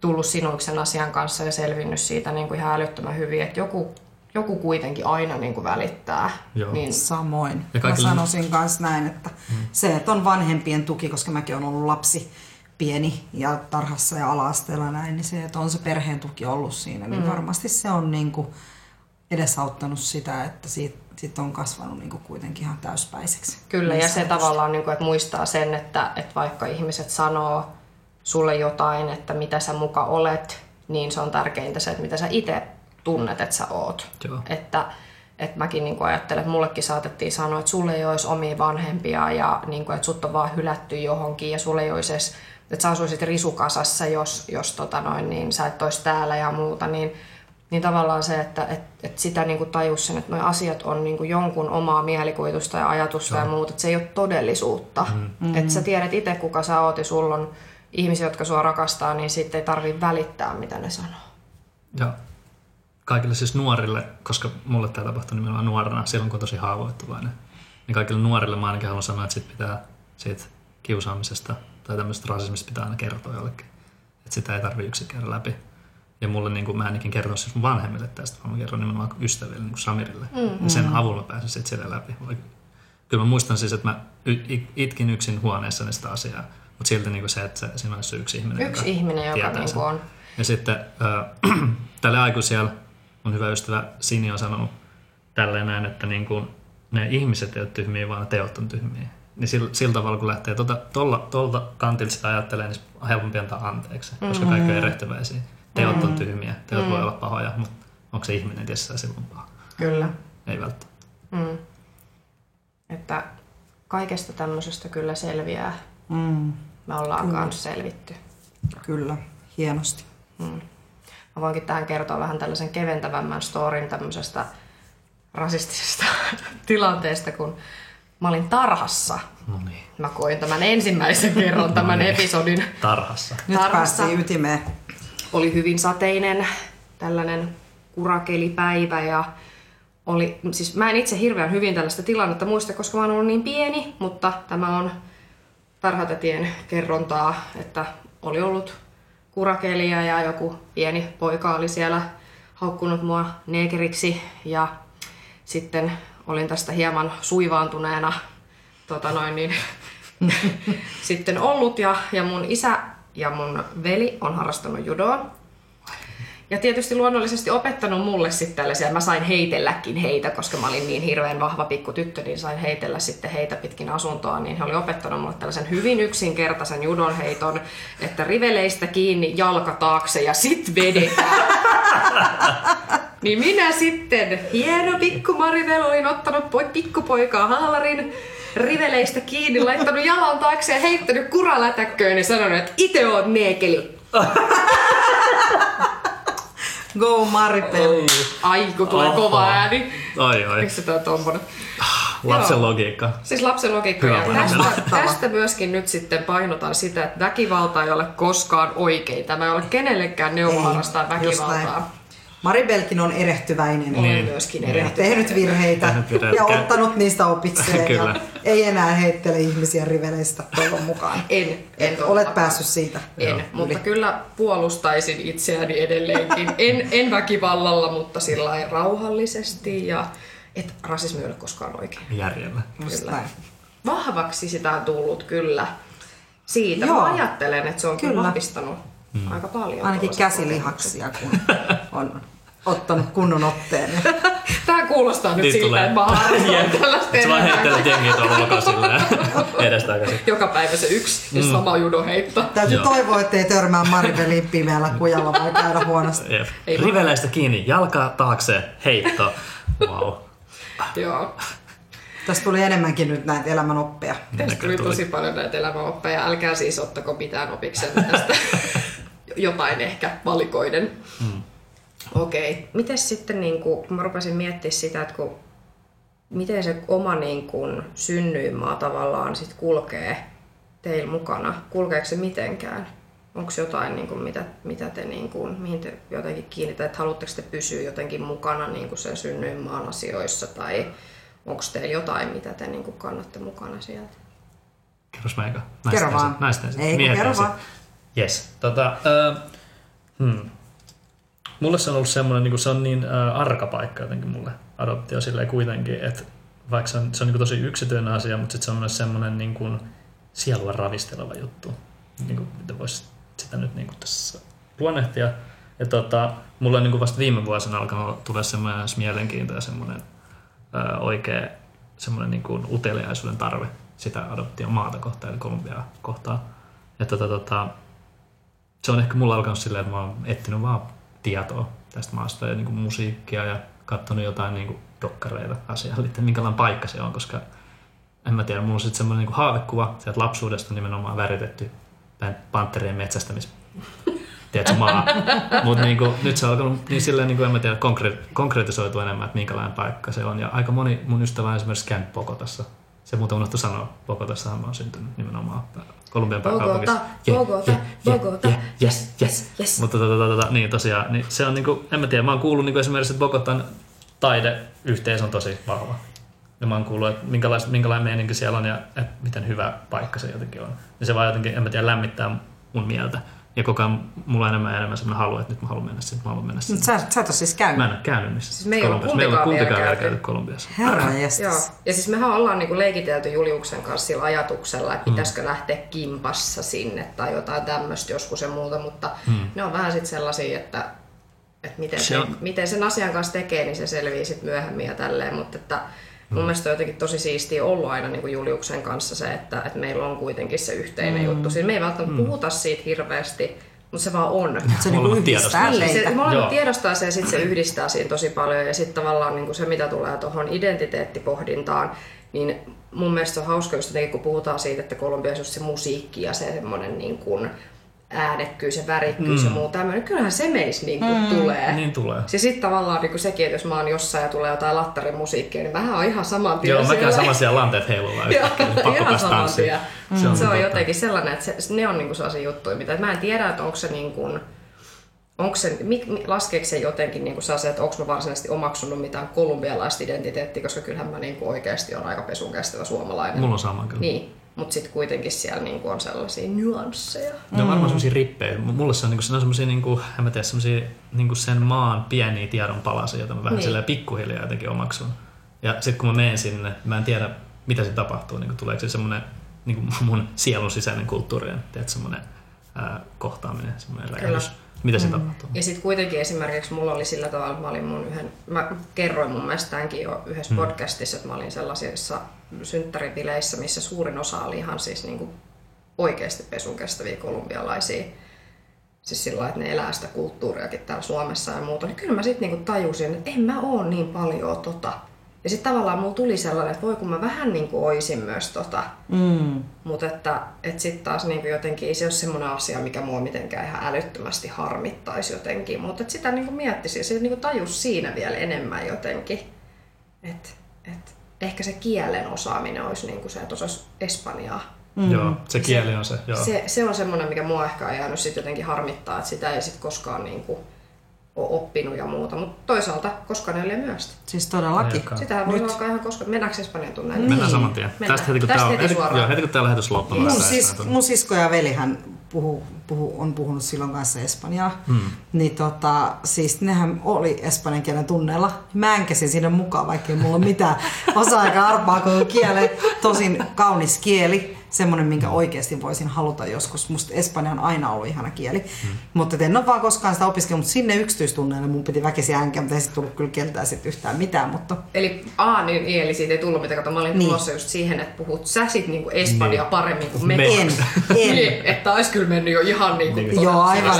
tullut sinuiksi sen asian kanssa ja selvinnyt siitä niin kuin ihan älyttömän hyvin, että joku, joku kuitenkin aina niin kuin välittää. Joo. Niin, Samoin. Ja Mä kaikille- sanoisin myös näin, että mm. se, että on vanhempien tuki, koska mäkin olen ollut lapsi pieni ja tarhassa ja ala-asteella näin, niin se, että on se perheen tuki ollut siinä, niin varmasti se on niin kuin edesauttanut sitä, että siitä, sitten on kasvanut niin kuin kuitenkin ihan täyspäiseksi. Kyllä, ja se tavallaan, niin kuin, että muistaa sen, että, että vaikka ihmiset sanoo sulle jotain, että mitä sä muka olet, niin se on tärkeintä se, että mitä sä itse tunnet, että sä oot. Joo. Että, että mäkin niin kuin ajattelen, että mullekin saatettiin sanoa, että sulle ei olisi omia vanhempia ja niin kuin, että sut on vaan hylätty johonkin ja sulle ei olisi edes, että sä asuisit risukasassa, jos, jos tota noin, niin sä et olisi täällä ja muuta, niin, niin tavallaan se, että et, et sitä niin kuin tajus sen, että nuo asiat on niin kuin jonkun omaa mielikuvitusta ja ajatusta ja muuta, että se ei ole todellisuutta. Mm. Että sä tiedät itse, kuka sä oot ja sulla on ihmisiä, jotka sua rakastaa, niin sitten ei tarvitse välittää, mitä ne sanoo. Ja kaikille siis nuorille, koska mulle tämä tapahtui nimenomaan nuorena, silloin kun on tosi haavoittuvainen, niin kaikille nuorille mä ainakin haluan sanoa, että sit pitää siitä kiusaamisesta tai tämmöisestä rasismista pitää aina kertoa jollekin. Että sitä ei tarvitse yksin käydä läpi. Ja mulle niin kuin, mä enikin kerron siis mun vanhemmille tästä, vaan mä kerron nimenomaan ystäville, niin kuin Samirille. Mm-hmm. Ja sen avulla mä pääsin sitten sille läpi. Kyllä mä muistan siis, että mä itkin yksin huoneessa sitä asiaa, mutta silti niin kuin se, että siinä olisi yksi ihminen, Yksi joka ihminen, joka niin on. Ja sitten äh, tälle aikuisella mun hyvä ystävä Sini on sanonut tälleen näin, että niin kuin ne ihmiset ei ole tyhmiä, vaan ne teot on tyhmiä. Niin sillä, sillä tavalla, kun lähtee tuolta, tuolla, tuolta kantilta sitä ajattelee, niin on helpompi antaa anteeksi, koska kaikki on erehtyväisiä. Teot on tyhmiä, teot voi olla pahoja, mutta onko se ihminen tietysti silloin paha? Kyllä. Ei välttämättä. Mm. Että kaikesta tämmöisestä kyllä selviää. Mm, Me ollaan mm. kanssa selvitty. kyllä, hienosti. Mä voinkin tähän kertoa vähän tällaisen keventävämmän storin tämmöisestä rasistisesta tilanteesta, kun mä olin tarhassa. No niin, Mä koin tämän ensimmäisen kerran tämän episodin. tarhassa. Nyt Tarhassa. päästiin ytimeen. Oli hyvin sateinen tällainen kurakelipäivä ja oli, siis mä en itse hirveän hyvin tällaista tilannetta muista, koska mä oon ollut niin pieni, mutta tämä on tarhatetien kerrontaa, että oli ollut kurakelia ja joku pieni poika oli siellä haukkunut mua neekeriksi ja sitten olin tästä hieman suivaantuneena tota noin, niin, sitten ollut ja, ja mun isä ja mun veli on harrastanut judoa. Ja tietysti luonnollisesti opettanut mulle sitten tällaisia, mä sain heitelläkin heitä, koska mä olin niin hirveän vahva pikku tyttö, niin sain heitellä sitten heitä pitkin asuntoa, niin he oli opettanut mulle tällaisen hyvin yksinkertaisen judon heiton, että riveleistä kiinni, jalka taakse ja sit vedetään. Niin minä sitten, hieno pikku Marivel, olin ottanut poi- pikkupoikaa haalarin riveleistä kiinni, laittanut jalan taakse ja heittänyt kuralätäkköön ja sanonut, että itse oot neekeli. Go Maripel. Ai, kun tulee Oho. kova ääni. Oi, oi. Miksi tää on tommonen? Lapsen Joo. logiikka. Siis lapsen logiikka. Hyvä Ja tästä, tästä myöskin nyt sitten painotan sitä, että väkivalta ei ole koskaan oikein. Tämä ei ole kenellekään neuvo harrastaa just näin. väkivaltaa. Maribelkin on erehtyväinen. Olen Niin. myöskin Niin. erehtynyt. Tehnyt virheitä ja ottanut niistä opikseen. Kyllä. Ja ei enää heittele ihmisiä riveleistä toivon mukaan. En, en Et olet päässyt siitä. En, Joo. mutta kyllä puolustaisin itseäni edelleenkin. En, en väkivallalla, mutta sillä lailla rauhallisesti ja että rasismi ei ole koskaan oikein. Järjellä. Kyllä. Vahvaksi sitä on tullut kyllä. Siitä Joo. mä ajattelen, että se on kyllä Kyllä. vahvistanut aika paljon. Ainakin käsilihaksia, kun on ottanut kunnon otteen. Tää kuulostaa nyt Niistä siltä, että mä harrastan tällaista Sä vaan heittelet jengiä tuolla ulkoa silleen edestakaisin. Joka päivä se yksi ja sama judoheitto. Täytyy Joo. toivoa, ettei törmää Maribelin pimeällä kujalla vai käydä huonosti. Jep. Ei Riveleistä kiinni, jalkaa taakse, heitto. Wow. Joo. Tästä tuli enemmänkin nyt näitä elämänoppeja. Tästä tuli tuli. tosi paljon näitä elämäoppeja. Älkää siis ottako mitään opikseen tästä. Jotain ehkä valikoiden. Mm. Okei. Okay. Miten sitten, niin kun, kun mä rupesin miettimään sitä, että kun, miten se oma niin kun, synnyinmaa tavallaan sit kulkee teillä mukana? Kulkeeko se mitenkään? Onko jotain, niin kuin, mitä, mitä te, niin kuin, mihin te jotenkin kiinnitätte, että haluatteko te pysyä jotenkin mukana niin kuin sen synnyinmaan asioissa tai onko teillä jotain, mitä te niin kuin, kannatte mukana sieltä? Kerros mä eka. Kerro ensin. vaan. Naisten. Ei, kun kerro vaan. Yes. Tota, äh, hmm. Mulle se on ollut semmoinen, niin se on niin äh, arka paikka jotenkin mulle adoptio silleen kuitenkin, että vaikka se on, se on niin tosi yksityinen asia, mutta sitten se on myös semmoinen niin kuin sielua ravisteleva juttu. Niin kuin, miten voisi sitä nyt niin kuin tässä luonnehtia. Ja tota, mulla on niin kuin vasta viime vuosina alkanut tulla semmoinen mielenkiinto ja semmoinen ö, oikea semmoinen niin kuin uteliaisuuden tarve sitä adoption maata kohtaan, eli Kolumbiaa kohtaan. Ja tota, tota, se on ehkä mulla alkanut silleen, että mä oon etsinyt vaan tietoa tästä maasta ja niin kuin musiikkia ja katsonut jotain niin kuin dokkareita asialle, että minkälainen paikka se on, koska en mä tiedä, mulla on sitten semmoinen niin haavekuva sieltä lapsuudesta nimenomaan väritetty panterien metsästämis tiedätkö, maa. Mutta niinku, nyt se on alkanut niin silleen, niinku, en mä tiedä, konkre- konkretisoitu enemmän, että minkälainen paikka se on. Ja aika moni mun ystävä on esimerkiksi käynyt Pokotassa. Se muuten unohtu sanoa, Pokotassahan mä oon syntynyt nimenomaan Kolumbian pääkaupungissa. Bogota, Bogota, Bogota. Yes, yes, yes. Mutta tota, tota, tota, niin tosiaan, niin se on niinku, en mä tiedä, mä oon kuullut niinku esimerkiksi, että Bogotan taideyhteisö on tosi vahva. Ja mä oon kuullut, että minkälais, minkälainen meininki siellä on ja että miten hyvä paikka se jotenkin on. Ja se vaan jotenkin, en mä tiedä, lämmittää mun mieltä. Ja koko ajan mulla on enemmän ja enemmän sellainen halu, että nyt mä haluan mennä sinne, mä haluan mennä sinne. Sä, sä et ole siis käynyt. Mä en ole käynyt missä. Siis me ei olla Kolumbiassa. Me ei olla kumpikaan kumpikaan vielä käyty. Kolumbiassa. Herra Joo. Ja siis mehän ollaan niinku leikitelty Juliuksen kanssa sillä ajatuksella, Mm. että pitäisikö lähteä kimpassa sinne tai jotain tämmöistä joskus ja muuta, mutta ne on vähän sitten sellaisia, että, että miten, Se se on- miten sen asian kanssa tekee, niin se selvii sitten myöhemmin ja tälleen, mutta että mun mielestä on jotenkin tosi siistiä ollut aina niin kuin Juliuksen kanssa se, että, että meillä on kuitenkin se yhteinen juttu. Siis me ei välttämättä puhuta siitä hirveästi, mutta se vaan on. Se niinku yhdistää tiedostaa. Niin, se, molemmat tiedostaa se ja sitten se yhdistää siinä tosi paljon. Ja sitten tavallaan niin se, mitä tulee tuohon identiteettipohdintaan, niin mun mielestä se on hauska just jotenkin, kun puhutaan siitä, että Kolumbiassa just se musiikki ja se semmoinen niin kuin äänekkyys ja värikkyys mm. ja muu tämmöinen, kyllähän se meistä niin kuin mm. tulee. Niin tulee. Ja sitten tavallaan niin kuin sekin, että jos mä oon jossain ja tulee jotain lattarimusiikkia, niin mähän on ihan saman tien Joo, mä käyn siellä. samaisia lanteet heiluvaa Joo, yhtäkkiä, niin pakko päästä saman tanssiin. tien. Se on, se on totta. jotenkin sellainen, että se, ne on niinku sellaisia juttuja, mitä mä en tiedä, että onko se niin kuin, onko se, laskeeko se jotenkin niin sellaisen, että onko mä varsinaisesti omaksunut mitään kolumbialaista identiteettiä, koska kyllähän mä niin kuin oikeasti on aika pesun kestävä suomalainen. Mulla on sama kyllä. Niin, mutta sitten kuitenkin siellä niin kuin on sellaisia nyansseja. Ne on varmaan semmosia rippejä. M- Mulle se on, niinku, se on semmosia, niinku, en mä tiedä, semmosia niinku sen maan pieniä tiedonpalasia, joita mä vähän Niin. pikkuhiljaa jotenkin omaksun. Ja sitten kun mä menen sinne, mä en tiedä, mitä se tapahtuu. Niinku, tuleeko se semmoinen niinku mun sielun sisäinen kulttuuri, tiedät, semmoinen ää, kohtaaminen, semmoinen räjähdys. Mitä se tapahtuu? Ja sitten kuitenkin esimerkiksi mulla oli sillä tavalla, että mä olin mun yhden, mä kerroin mun mielestä tämänkin jo yhdessä Hmm. podcastissa, että mä olin sellaisissa synttäribileissä, missä suurin osa oli ihan siis niinku oikeasti pesun kestäviä kolumbialaisia. Siis sillä että ne elää sitä kulttuuriakin täällä Suomessa ja muuta. Niin kyllä mä sitten niinku tajusin, että en mä oo niin paljon tota. Ja sitten tavallaan mulla tuli sellainen, että voi kun mä vähän niinku oisin myös tota. Mm. Mutta että et sitten taas niinku jotenkin ei se ole semmoinen asia, mikä mua mitenkään ihan älyttömästi harmittaisi jotenkin. Mutta sitä niinku miettisi ja se niinku tajus siinä vielä enemmän jotenkin. Että et ehkä se kielen osaaminen olisi niinku se, että osaisi espanjaa. Mm. Joo, se kieli on se. Joo. Se, se on semmoinen, mikä mua ehkä on jäänyt sit jotenkin harmittaa, että sitä ei sit koskaan niinku ole oppinut ja muuta. Mutta toisaalta koskaan ei ole myöstä. Siis todellakin. Eikä. Sitähän voi Nyt. alkaa ihan koskaan. Mennäänkö Espanjan? Mennään Niin. saman tien. Mennään. Tästä heti kun Tästä tää heti heti, suoraan. joo, heti kun tää lähetys loppuu. Mun, Espanjaan. mun sisko ja velihän puhu, puhu, on puhunut silloin kanssa espanjaa. Hmm. Niin tota, siis nehän oli espanjan kielen tunneilla. Mä enkäsin sinne mukaan, vaikka ei mulla ole mitään osaa eikä arpaa koko kielen. Tosin kaunis kieli, semmoinen, minkä oikeasti voisin haluta joskus. Musta espanja on aina ollut ihana kieli. Hmm. Mutta en ole vaan koskaan sitä opiskellut, mutta sinne yksityistunneille mun piti väkisin äänkeä, mutta ei sit tullut kyllä keltää sit yhtään mitään. Mutta Eli A, niin, niin, eli siitä ei tullut mitään, kato mä olin Niin. tulossa just siihen, että puhut sä sit niinku Espanjaa Niin. paremmin kuin me. Me. en, en. Niin, että olisi kyllä mennyt jo ihan niinku Niin. Joo, aivan.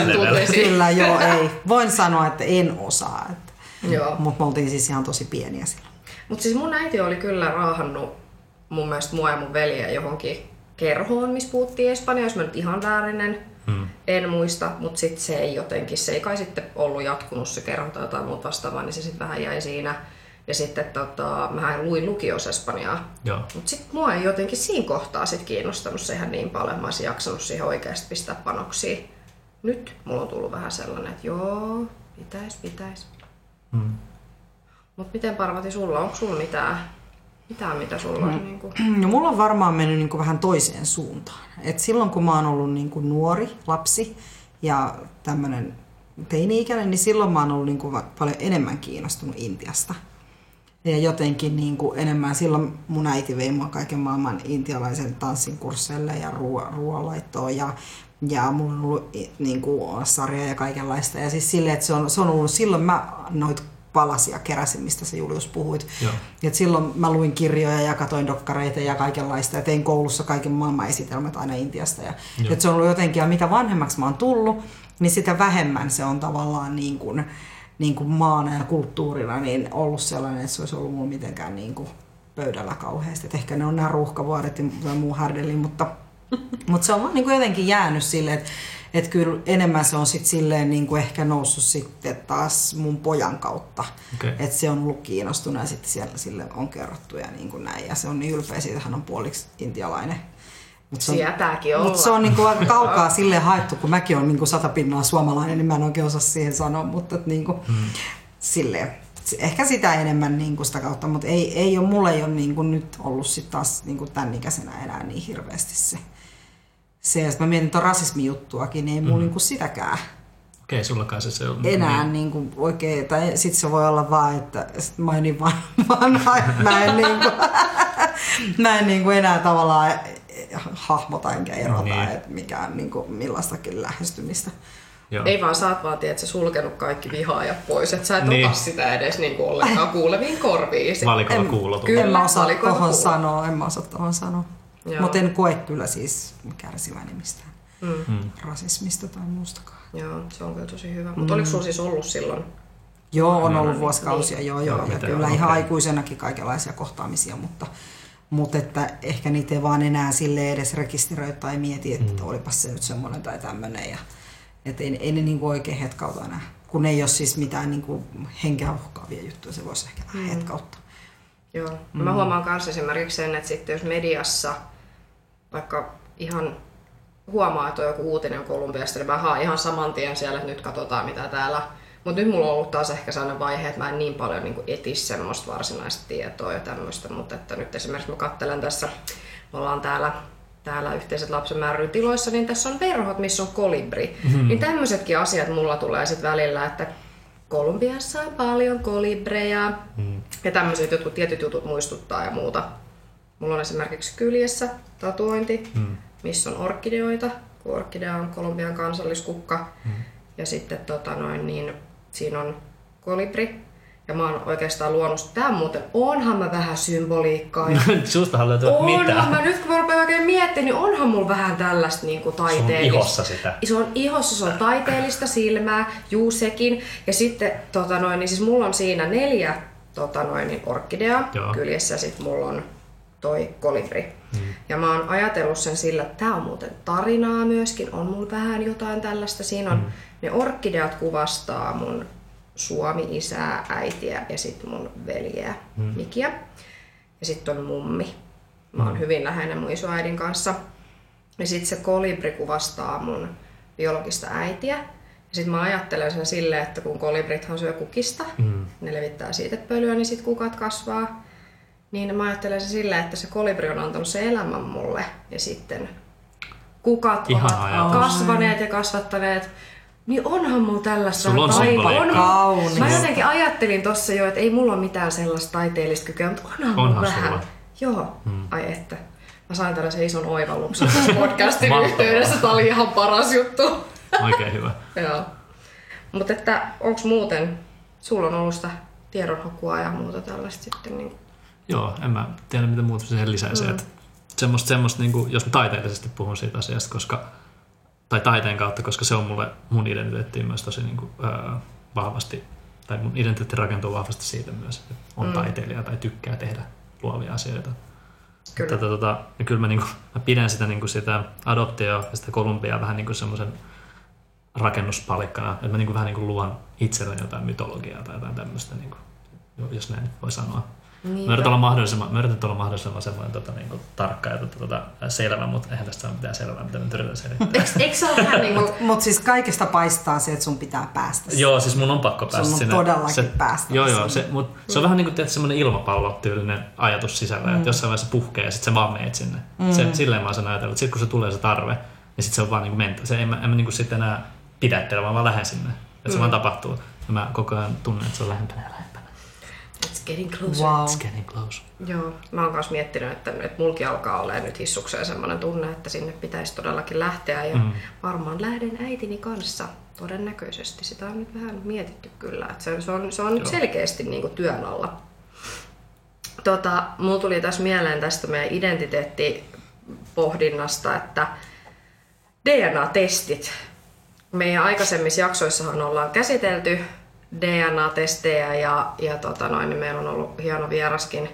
Kyllä, joo, ei. Voin sanoa, että en osaa. Että. Joo. Mutta me oltiin siis ihan tosi pieniä silloin. Mutta siis mun äiti oli kyllä raahannut mun mielestä mua ja mun veljeä johonkin kerhoon, missä puhuttiin espanjaa, jos mä nyt ihan väärinen. Hmm. En muista, mutta sitten se ei jotenkin, se ei kai sitten ollut jatkunut se kerho tai jotain muuta vastaavaa, niin se sitten vähän jäi siinä. Ja sitten tota, mä luin lukiossa espanjaa. Mutta sitten mua ei jotenkin siinä kohtaa sit kiinnostanut se ihan niin paljon, mä olisin jaksanut siihen oikeasti pistää panoksia. Nyt mulla on tullut vähän sellainen, että joo, pitäis, pitäis. Hmm. Mutta miten Parvati sulla, onko sulla mitään, mitään mitä sulla on? Niin kuin... No, mulla on varmaan mennyt niin kuin vähän toiseen suuntaan. Et silloin kun mä oon ollut niin kuin nuori lapsi ja tämmöinen teini-ikäinen, niin silloin mä oon ollut niin kuin paljon enemmän kiinnostunut Intiasta. Ja jotenkin niin kuin enemmän, silloin mun äiti vei mua kaiken maailman intialaisen tanssin kursseille ja ruo- ruoanlaittoon ja, ja mulla on ollut niin kuin sarja ja kaikenlaista. Ja siis silleen, että se on, se on ollut silloin mä noit palasia keräsin, mistä sä Julius puhuit. Joo. Et silloin mä luin kirjoja ja katoin dokkareita ja kaikenlaista ja tein koulussa kaiken maailman esitelmät aina Intiasta. Ja, Joo. et se on ollut jotenkin, ja mitä vanhemmaksi mä oon tullut, niin sitä vähemmän se on tavallaan niin kuin, niin kuin maana ja kulttuurina niin ollut sellainen, että se olisi ollut mulla mitenkään niin kuin pöydällä kauheasti. Et ehkä ne on nämä ruuhkavuodet ja tai muu härdeli, mutta, mutta se on vaan niin kuin jotenkin jäänyt silleen, että että kyllä enemmän se on sitten silleen niin kuin ehkä noussut sitten taas mun pojan kautta. Okei. Että se on ollut kiinnostunut ja sitten siellä sille on kerrottu ja niin kuin näin. Ja se on niin ylpeä siitä, hän on puoliksi intialainen. Mut se on, Sietääkin olla. mutta se on niinku aika kaukaa sille haettu, kun mäkin olen niinku satapinnaa suomalainen, niin mä en oikein osaa siihen sanoa, mutta et niinku, Hmm. silleen, ehkä sitä enemmän niinku sitä kautta, mutta ei, ei ole, mulla ei ole niinku nyt ollut sit taas niinku tämän ikäisenä enää niin hirveästi se. se ja mä mietin tuon rasismijuttuakin, niin ei mulla niinku sitäkään Okei, sulla kai se, se on... enää Niin. niin kuin oikein, tai sit se voi olla vaan, että sit mä oon niin van- vanha, että mä en, niin kuin, mä en niin kuin enää tavallaan hahmota enkä erota, Niin. niin. että mikä on niin kuin millaistakin lähestymistä. Joo. Ei vaan sä oot vaan, tiedät, sä sulkenut kaikki vihaajat pois, että sä et Niin. ota sitä edes niinku ollenkaan kuuleviin korviin. Valikolla En- kuulotu. Kyllä. En mä osaa tohon sanoa, en mä osaa tohon sanoa. Mutta en koe kyllä siis kärsiväni mistään Mm. Mm. rasismista tai muustakaan. Joo, se on kyllä tosi hyvä. Mutta oliko sulla siis ollut silloin? Joo, on Niin, ollut niin, vuosikausia, niin. joo, joo. Joo, Ja kyllä on, ihan aikuisenakin kaikenlaisia kohtaamisia, mutta, mutta että ehkä niitä ei vaan enää sille edes rekisteröi tai mieti, että mm. olipas se nyt semmoinen tai tämmöinen. Ja, että ei, ei ne niinku oikein hetkauta enää. Kun ei ole siis mitään niinku henkeä uhkaavia juttuja, se voisi ehkä vähän hetkauttaa. Joo. Mm. Mä huomaan myös esimerkiksi sen, että sitten jos mediassa vaikka ihan huomaa, että on joku uutinen Kolumbiasta, niin mä haan ihan saman tien siellä, että nyt katsotaan mitä täällä. Mutta nyt mulla on ollut taas ehkä sellainen vaihe, että mä en niin paljon niin eti semmoista varsinaista tietoa ja tämmöistä, mutta että nyt esimerkiksi mä kattelen tässä, me ollaan täällä täällä yhteiset lapsen tiloissa, niin tässä on verhot, missä on kolibri. Mm-hmm. Niin tämmöisetkin asiat mulla tulee sitten välillä, että Kolumbiassa on paljon kolibreja mm. ja tämmöiset jotkut tietyt jutut muistuttaa ja muuta. Mulla on esimerkiksi kyljessä tatuointi, mm. missä on orkideoita, kun orkidea on Kolumbian kansalliskukka. Mm. Ja sitten tota noin, niin, siinä on kolibri. Ja mä oon oikeastaan luonut, tää muuten, onhan mä vähän symboliikkaa. Sustahan löytyy onhan mitä. mä, nyt kun mä rupean oikein miettimään, niin onhan mulla vähän tällaista niin kuin taiteellista. ihossa sitä. Se on ihossa, se on taiteellista silmää, juu sekin. Ja sitten tota noin, niin siis mulla on siinä neljä tota noin, niin orkideaa Joo. kyljessä ja sitten mulla on toi kolibri. Hmm. Ja mä oon ajatellut sen sillä, että tää on muuten tarinaa myöskin, on mulla vähän jotain tällaista. Siinä on hmm. ne orkideat kuvastaa mun Suomi-isää, äitiä ja sitten mun veljeä, hmm. Mikiä. Ja sitten on mummi. Mä oon hyvin läheinen mun isoäidin kanssa. Ja sitten se kolibri kuvastaa mun biologista äitiä. Ja sitten mä ajattelen sen silleen, että kun kolibrithan syö kukista, mm. ne levittää siitepölyä, niin sitten kukat kasvaa. Niin mä ajattelen sen silleen, että se kolibri on antanut sen elämän mulle. Ja sitten kukat Ihana ovat ajatus. kasvaneet ja kasvattaneet. Niin onhan mulla tällaista Sulla on symboliikkaa. on, Kaunis. Mä jotenkin ajattelin tossa jo, että ei mulla ole mitään sellaista taiteellista kykyä, mutta onhan, Onhan mulla vähän. sulla. Joo, hmm. ai että. Mä sain tällaisen ison oivalluksen podcastin yhteydessä. Tää oli ihan paras juttu. Oikein hyvä. Joo. Mutta että onks muuten, sulla on ollut sitä tiedonhakua ja muuta tällaista sitten niin Joo, en mä tiedä mitä muuta siihen lisäisi. Mm. Että semmoista, semmoista niin kuin, jos mä taiteellisesti puhun siitä asiasta, koska, tai taiteen kautta, koska se on mulle mun identiteettiin myös tosi niin kuin, öö, vahvasti, tai mun identiteetti rakentuu vahvasti siitä myös, että on mm. taiteilija tai tykkää tehdä luovia asioita. Kyllä. Tätä, tota, ja kyllä mä, niin kuin, mä pidän sitä, niin kuin sitä adoptioa ja sitä Kolumbiaa vähän niin kuin semmoisen rakennuspalikkana, että mä niin kuin, vähän niin kuin luon itselleni jotain mytologiaa tai jotain tämmöistä, niin kuin, jos näin voi sanoa. Niin, Mä yritän olla mahdollisimman, mä yritän olla mahdollisimman semmoinen tota, niin kuin, tarkka ja tota, tota, selvä, mutta eihän tästä ole mitään selvää, mitä nyt yritän selittää. Eikö, eikö se ole vähän niin kuin, Mutta siis kaikesta paistaa se, että sun pitää päästä. joo, siis mun on pakko päästä on sinne. todellakin se, päästä Joo, joo, sinne. se, mut se on vähän niin kuin teet semmoinen ilmapallotyylinen ajatus sisällä, mm. että jossain vaiheessa puhkee ja sitten sä vaan meet sinne. Mm. Se, silleen mä oon sen ajatellut. Sitten kun se tulee se tarve, niin sitten se on vaan niin kuin mentä. Se, en mä, en mä niin kuin sitten enää pidättele, vaan vaan lähden sinne. Että se Mm. vaan tapahtuu. Ja mä koko ajan tunnen, että se on lähempänä ja lähempänä. It's getting closer. Wow. It's getting close. Joo, mä oon myös miettinyt, että, että mulki alkaa olemaan nyt hissukseen semmoinen tunne, että sinne pitäisi todellakin lähteä ja mm. varmaan lähden äitini kanssa todennäköisesti. Sitä on nyt vähän mietitty kyllä, että se, se on, se on nyt selkeästi niin kuin työn alla. Tota, mulla tuli tässä mieleen tästä meidän identiteettipohdinnasta, että DNA-testit. Meidän aikaisemmissa jaksoissahan ollaan käsitelty DNA-testejä ja, ja tota noin, niin meillä on ollut hieno vieraskin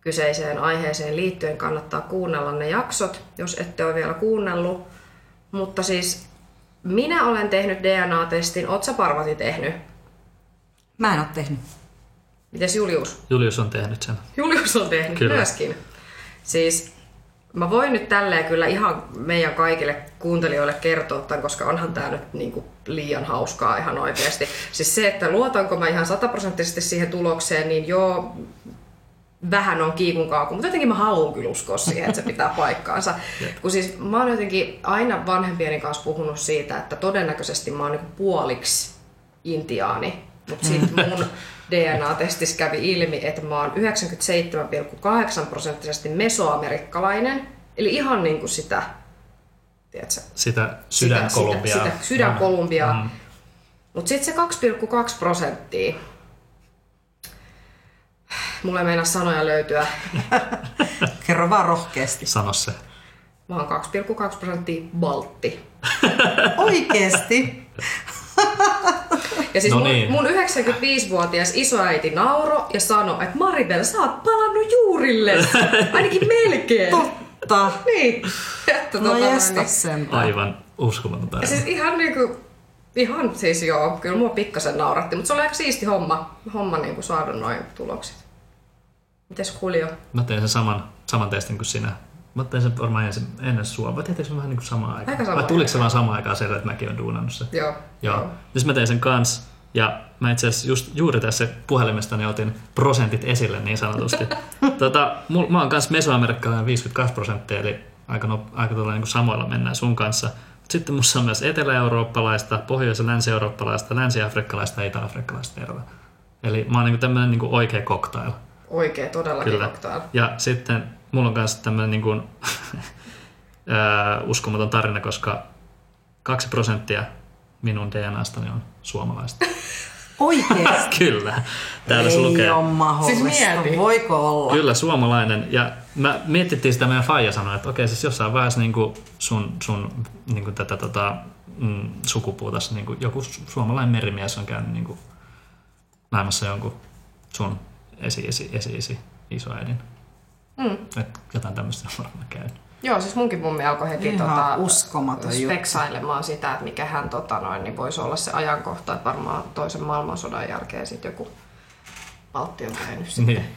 kyseiseen aiheeseen liittyen. Kannattaa kuunnella ne jaksot, jos ette ole vielä kuunnellut. Mutta siis minä olen tehnyt DNA-testin, oot sä Parvati tehnyt? Mä en oo tehnyt. Mites Julius? Julius on tehnyt sen. Julius on tehnyt Kyllä. myöskin. Siis mä voin nyt tälleen kyllä ihan meidän kaikille kuuntelijoille kertoa tämän, koska onhan tää nyt niinku liian hauskaa ihan oikeasti. Siis se, että luotanko mä ihan sataprosenttisesti siihen tulokseen, niin joo, vähän on kiikun kaaku, mutta jotenkin mä haluan kyllä uskoa siihen, että se pitää paikkaansa. Kun siis mä oon jotenkin aina vanhempieni kanssa puhunut siitä, että todennäköisesti mä oon niinku puoliksi intiaani, mutta sitten mun DNA-testissä kävi ilmi, että mä oon 97,8 prosenttisesti mesoamerikkalainen, eli ihan niin kuin sitä, tiedätkö, Sitä sydänkolumbiaa. Sitä, sitä sydänkolumbiaa. Mm. Mutta sitten se 2,2 prosenttia, mulle ei meinaa sanoja löytyä, Kerro vaan rohkeasti. Sano se. mä oon 2,2 prosenttia baltti. Oikeesti? Ja siis No mun, niin. mun 95-vuotias isoäiti nauro ja sanoi, että Maribel, sä oot palannut juurille. Ainakin melkein. Totta. Niin. Että No tota jesta niin- sentään. Aivan uskomaton Ja tarina. siis ihan niinku, ihan siis joo, kyllä mua pikkasen nauratti, mutta se oli aika siisti homma, homma niinku saada noin tulokset. Mites Julio? Mä tein sen saman, saman testin kuin sinä. Mä tein sen varmaan ensin, ennen sua. Vai tehtiinkö se vähän niin kuin samaan aikaan? Aika Vai tuliko se vaan samaan aikaan selvä, että mäkin olen duunannut sen? Joo. Joo. Siis mä tein sen kans. Ja mä itse asiassa just juuri tässä puhelimestani otin prosentit esille niin sanotusti. tota, mul, mä oon kans mesoamerikkalainen 52 prosenttia, eli aika, no, aika tuolla niin samoilla mennään sun kanssa. Mut sitten musta on myös etelä-eurooppalaista, pohjois- ja länsi-eurooppalaista, länsi-afrikkalaista ja itä-afrikkalaista eroa. Eli mä oon niin tämmönen niin oikea cocktail. Oikein, todellakin Kyllä. cocktail. Ja sitten mulla on myös tämmöinen niin kuin, uskomaton tarina, koska kaksi prosenttia minun DNAstani on suomalaista. Oikeesti? Kyllä. Täällä se Ei lukee. ole mahdollista. Siis mieti. Voiko olla? Kyllä, suomalainen. Ja mä mietittiin sitä, meidän faija sanoi, että okei, siis jossain vaiheessa niin kuin sun, sun niin kuin tätä tota, mm, sukupuutassa niin kuin joku su- suomalainen merimies on käynyt niin kuin naimassa jonkun sun esi-esi, esi-esi isoäidin. Mm. Et jotain tämmöistä on varmaan käynyt. Joo, siis munkin mummi alkoi heti Ihan tota, uskomaton juttu. speksailemaan sitä, että mikä hän tota, noin, niin voisi olla se ajankohta, että varmaan toisen maailmansodan jälkeen sitten joku Baltti on käynyt sitten. Niin.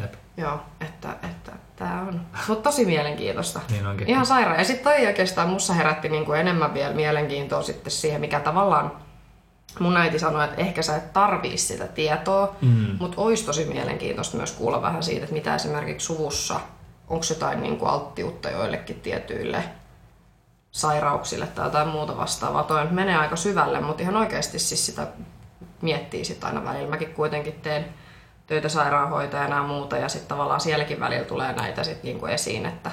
Jep. Joo, että, että tämä on. Mutta tosi mielenkiintoista. Niin onkin. Ihan sairaan. Ja sitten toi oikeastaan mussa herätti niinku enemmän vielä mielenkiintoa sitten siihen, mikä tavallaan mun äiti sanoi, että ehkä sä et tarvii sitä tietoa, Mm. mutta olisi tosi mielenkiintoista myös kuulla vähän siitä, että mitä esimerkiksi suvussa, onko jotain niinku alttiutta joillekin tietyille sairauksille tai jotain muuta vastaavaa. Toi menee aika syvälle, mutta ihan oikeasti siis sitä miettii sitten aina välillä. Mäkin kuitenkin teen töitä sairaanhoitajana ja muuta ja sitten tavallaan sielläkin välillä tulee näitä sit niinku esiin, että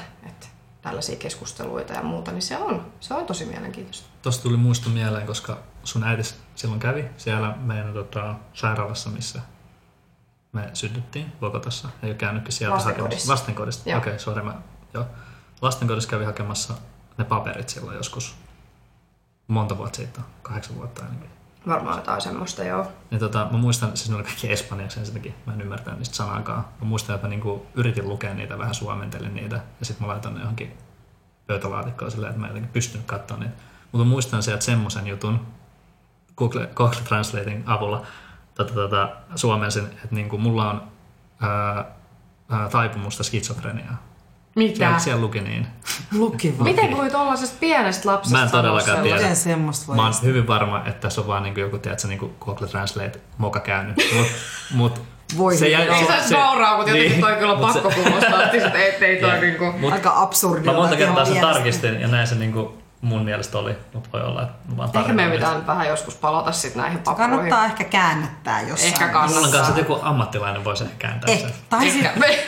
tällaisia keskusteluita ja muuta, niin se on, se on tosi mielenkiintoista. Tuosta tuli muisto mieleen, koska sun äiti silloin kävi siellä meidän tota, sairaalassa, missä me synnyttiin Bogotassa. Ei ole käynytkin sieltä Lastenkodissa. hakemassa. Lastenkodissa. Joo. Okei, okay, sorry. Mä, joo. Lastenkodissa kävi hakemassa ne paperit silloin joskus monta vuotta sitten, kahdeksan vuotta ainakin. Varmaan jotain semmoista, joo. Ja tota, mä muistan, siis ne oli kaikki espanjaksi ensinnäkin, mä en ymmärtänyt niistä sanaakaan. Mä muistan, että mä niinku yritin lukea niitä, vähän suomentelin niitä, ja sitten mä laitan ne johonkin pöytälaatikkoon silleen, että mä en jotenkin pystynyt katsoa niitä. Mutta muistan sieltä semmoisen jutun Google, Google Translating avulla tota, tota, suomensin, että niinku mulla on ää, ää, taipumusta skitsofreniaa. Mitä? Siellä, siellä luki niin. Luki vaan. Miten voi tuollaisesta pienestä lapsesta Mä en todellakaan tiedä. Miten semmoista voi Mä oon hyvin varma, että tässä on vaan niinku joku, tiedätkö, niinku Google Translate moka käynyt. Mut, mut Voi se jäi- Ei saisi nauraa, mutta jotenkin niin, toi kyllä on pakko kuulostaa, että ei, ei toi Jep. niinku... Aika absurdi. Mä monta kertaa sen tarkistin ja näin se niinku mun mielestä oli, mutta voi olla, että vaan Ehkä meidän pitää vähän joskus palata sitten näihin papuihin. Kannattaa ehkä käännättää jossain. Ehkä kannattaa. Mulla on kanssa, että joku ammattilainen voisi ehkä kääntää Eh, sen. tai, sit,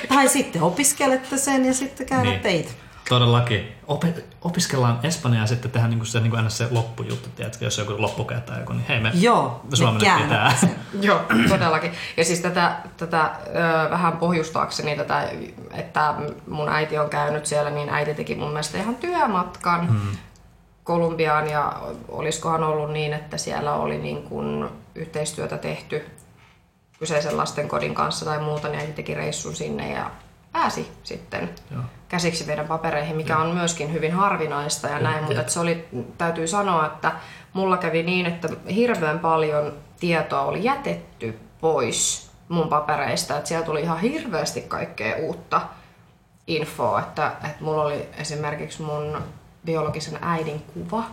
tai sitten opiskelette sen ja sitten käännätte Niin. itse. Todellakin. Opi- opiskellaan Espanjaa ja sitten tehdään niinku se, niinku aina se loppujuttu, tiedätkö, jos joku loppukäyttö tai joku, niin hei me, Joo, me me suomennettiin käännätte tää. sen. Joo, todellakin. Ja siis tätä, tätä ö, vähän pohjustaakseni tätä, että mun äiti on käynyt siellä, niin äiti teki mun mielestä ihan työmatkan hmm. Kolumbiaan ja olisikohan ollut niin, että siellä oli niin kuin yhteistyötä tehty kyseisen lastenkodin kanssa tai muuta, niin äiti teki reissun sinne ja pääsi sitten Joo. käsiksi meidän papereihin, mikä on myöskin hyvin harvinaista ja näin, mutta se oli, täytyy sanoa, että mulla kävi niin, että hirveän paljon tietoa oli jätetty pois mun papereista, että siellä tuli ihan hirveästi kaikkea uutta infoa, että, että mulla oli esimerkiksi mun biologisen äidin kuva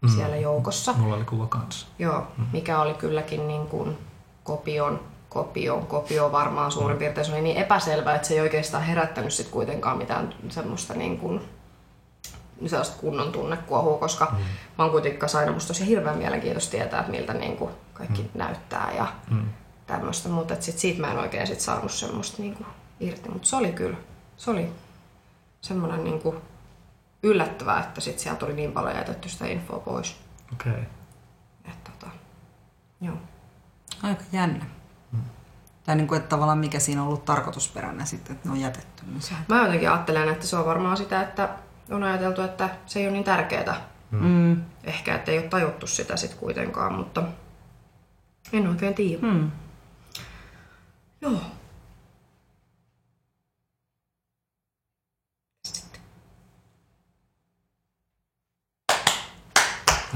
mm. siellä joukossa. Mulla oli kuva kanssa. Joo, mikä oli kylläkin niin kuin kopion, kopion, kopio varmaan suurin piirtein. Se oli niin epäselvä, että se ei oikeastaan herättänyt sit kuitenkaan mitään semmoista niin kuin, sellaista kunnon tunnekuohua, koska mm. mä oon kuitenkin kanssa aina musta tosi hirveän mielenkiintoista tietää, että miltä niin kuin kaikki mm. näyttää ja mm. tämmöistä, mutta sit siitä mä en oikein sit saanut semmoista niin kuin irti, mutta se oli kyllä, se oli semmoinen niin kuin yllättävää, että sit sieltä tuli niin paljon jätetty sitä infoa pois. Okei. Okay. Että tota, joo. Aika jännä. Tai niin kuin, että tavallaan mikä siinä on ollut tarkoitusperänä sitten, että ne on jätetty. Niin se... Mä jotenkin ajattelen, että se on varmaan sitä, että on ajateltu, että se ei ole niin tärkeää. Mm. Ehkä, että ei ole tajuttu sitä sitten kuitenkaan, mutta en oikein tiedä. Mm. Joo.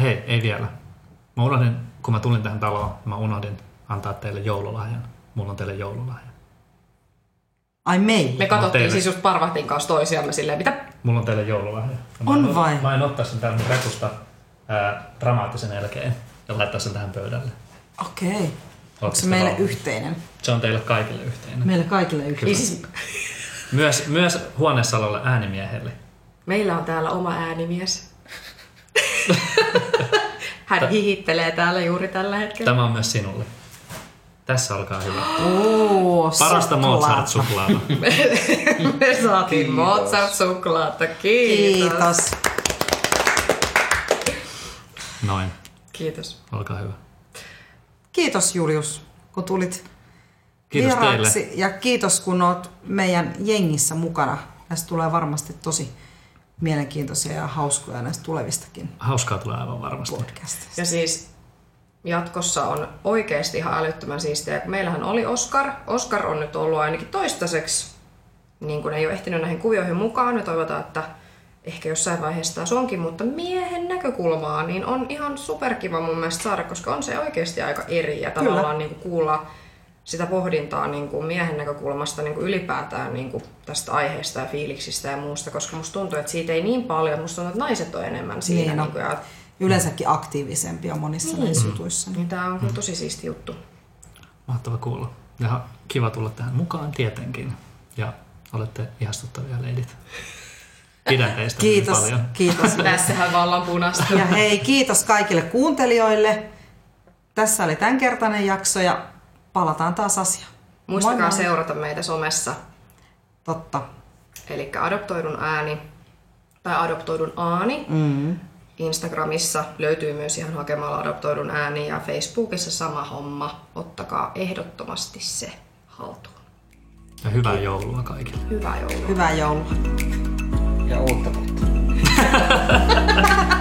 Hei, ei vielä. Mä unohdin, kun mä tulin tähän taloon, mä unohdin antaa teille joululahjan. Mulla on teille joululahja. Ai meille? Me katsottiin siis just Parvahtin kanssa toisiamme silleen, mitä? Mulla on teille joululahja. Ja mä On en, vai? Mä en ottaa sen täältä mun repusta ää, dramaattisen jälkeen ja laittaa sen tähän pöydälle. Okei. Onko Ootte se meille valmiita? yhteinen? Se on teille kaikille yhteinen. Meille kaikille yhteinen. Siis, Myös, myös huoneessa olevalle äänimiehelle. meillä on täällä oma äänimies. Hän hihittelee täällä juuri tällä hetkellä. Tämä on myös sinulle. Tässä olkaa hyvä. Oo, Parasta suklaata. Mozart-suklaata. Me saatiin Mozart-suklaata. Kiitos. Kiitos. Noin, Kiitos. olkaa hyvä. Kiitos Julius, kun tulit Kiitos vieraaksi. teille. Ja kiitos kun oot meidän jengissä mukana. Näistä tulee varmasti tosi mielenkiintoisia ja hauskoja näistä tulevistakin Hauskaa tulee aivan varmasti. podcasteista. Ja siis jatkossa on oikeasti ihan älyttömän siistiä. Meillähän oli Oscar. Oscar on nyt ollut ainakin toistaiseksi, niin kuin ei ole ehtinyt näihin kuvioihin mukaan. Ja toivotaan, että ehkä jossain vaiheessa taas onkin, mutta miehen näkökulmaa niin on ihan superkiva mun mielestä saada, koska on se oikeasti aika eri ja Kyllä. tavallaan niin kuin kuulla sitä pohdintaa niin kuin miehen näkökulmasta niin kuin ylipäätään niin kuin tästä aiheesta ja fiiliksistä ja muusta, koska musta tuntuu, että siitä ei niin paljon, musta tuntuu, että naiset on enemmän siinä. Niin on. niin kuin, ja Yleensäkin aktiivisempia monissa Niin. näissä jutuissa. niin tää on kyllä tosi siisti juttu. Mahtava kuulla. Ja kiva tulla tähän mukaan tietenkin. Ja olette ihastuttavia leidit. Pidän teistä Kiitos, paljon. kiitos. Tässähän vallan punasta. Ja hei, kiitos kaikille kuuntelijoille. Tässä oli tämänkertainen jakso ja palataan taas asiaan. Muistakaa Moi moi. seurata meitä somessa. Totta. Eli adoptoidun ääni tai adoptoidun aani. Mm. Instagramissa löytyy myös ihan hakemalla adoptoidun ääni ja Facebookissa sama homma. Ottakaa ehdottomasti se haltuun. Ja hyvää joulua kaikille. Hyvää joulua. Hyvää joulua. Ja uutta vuotta.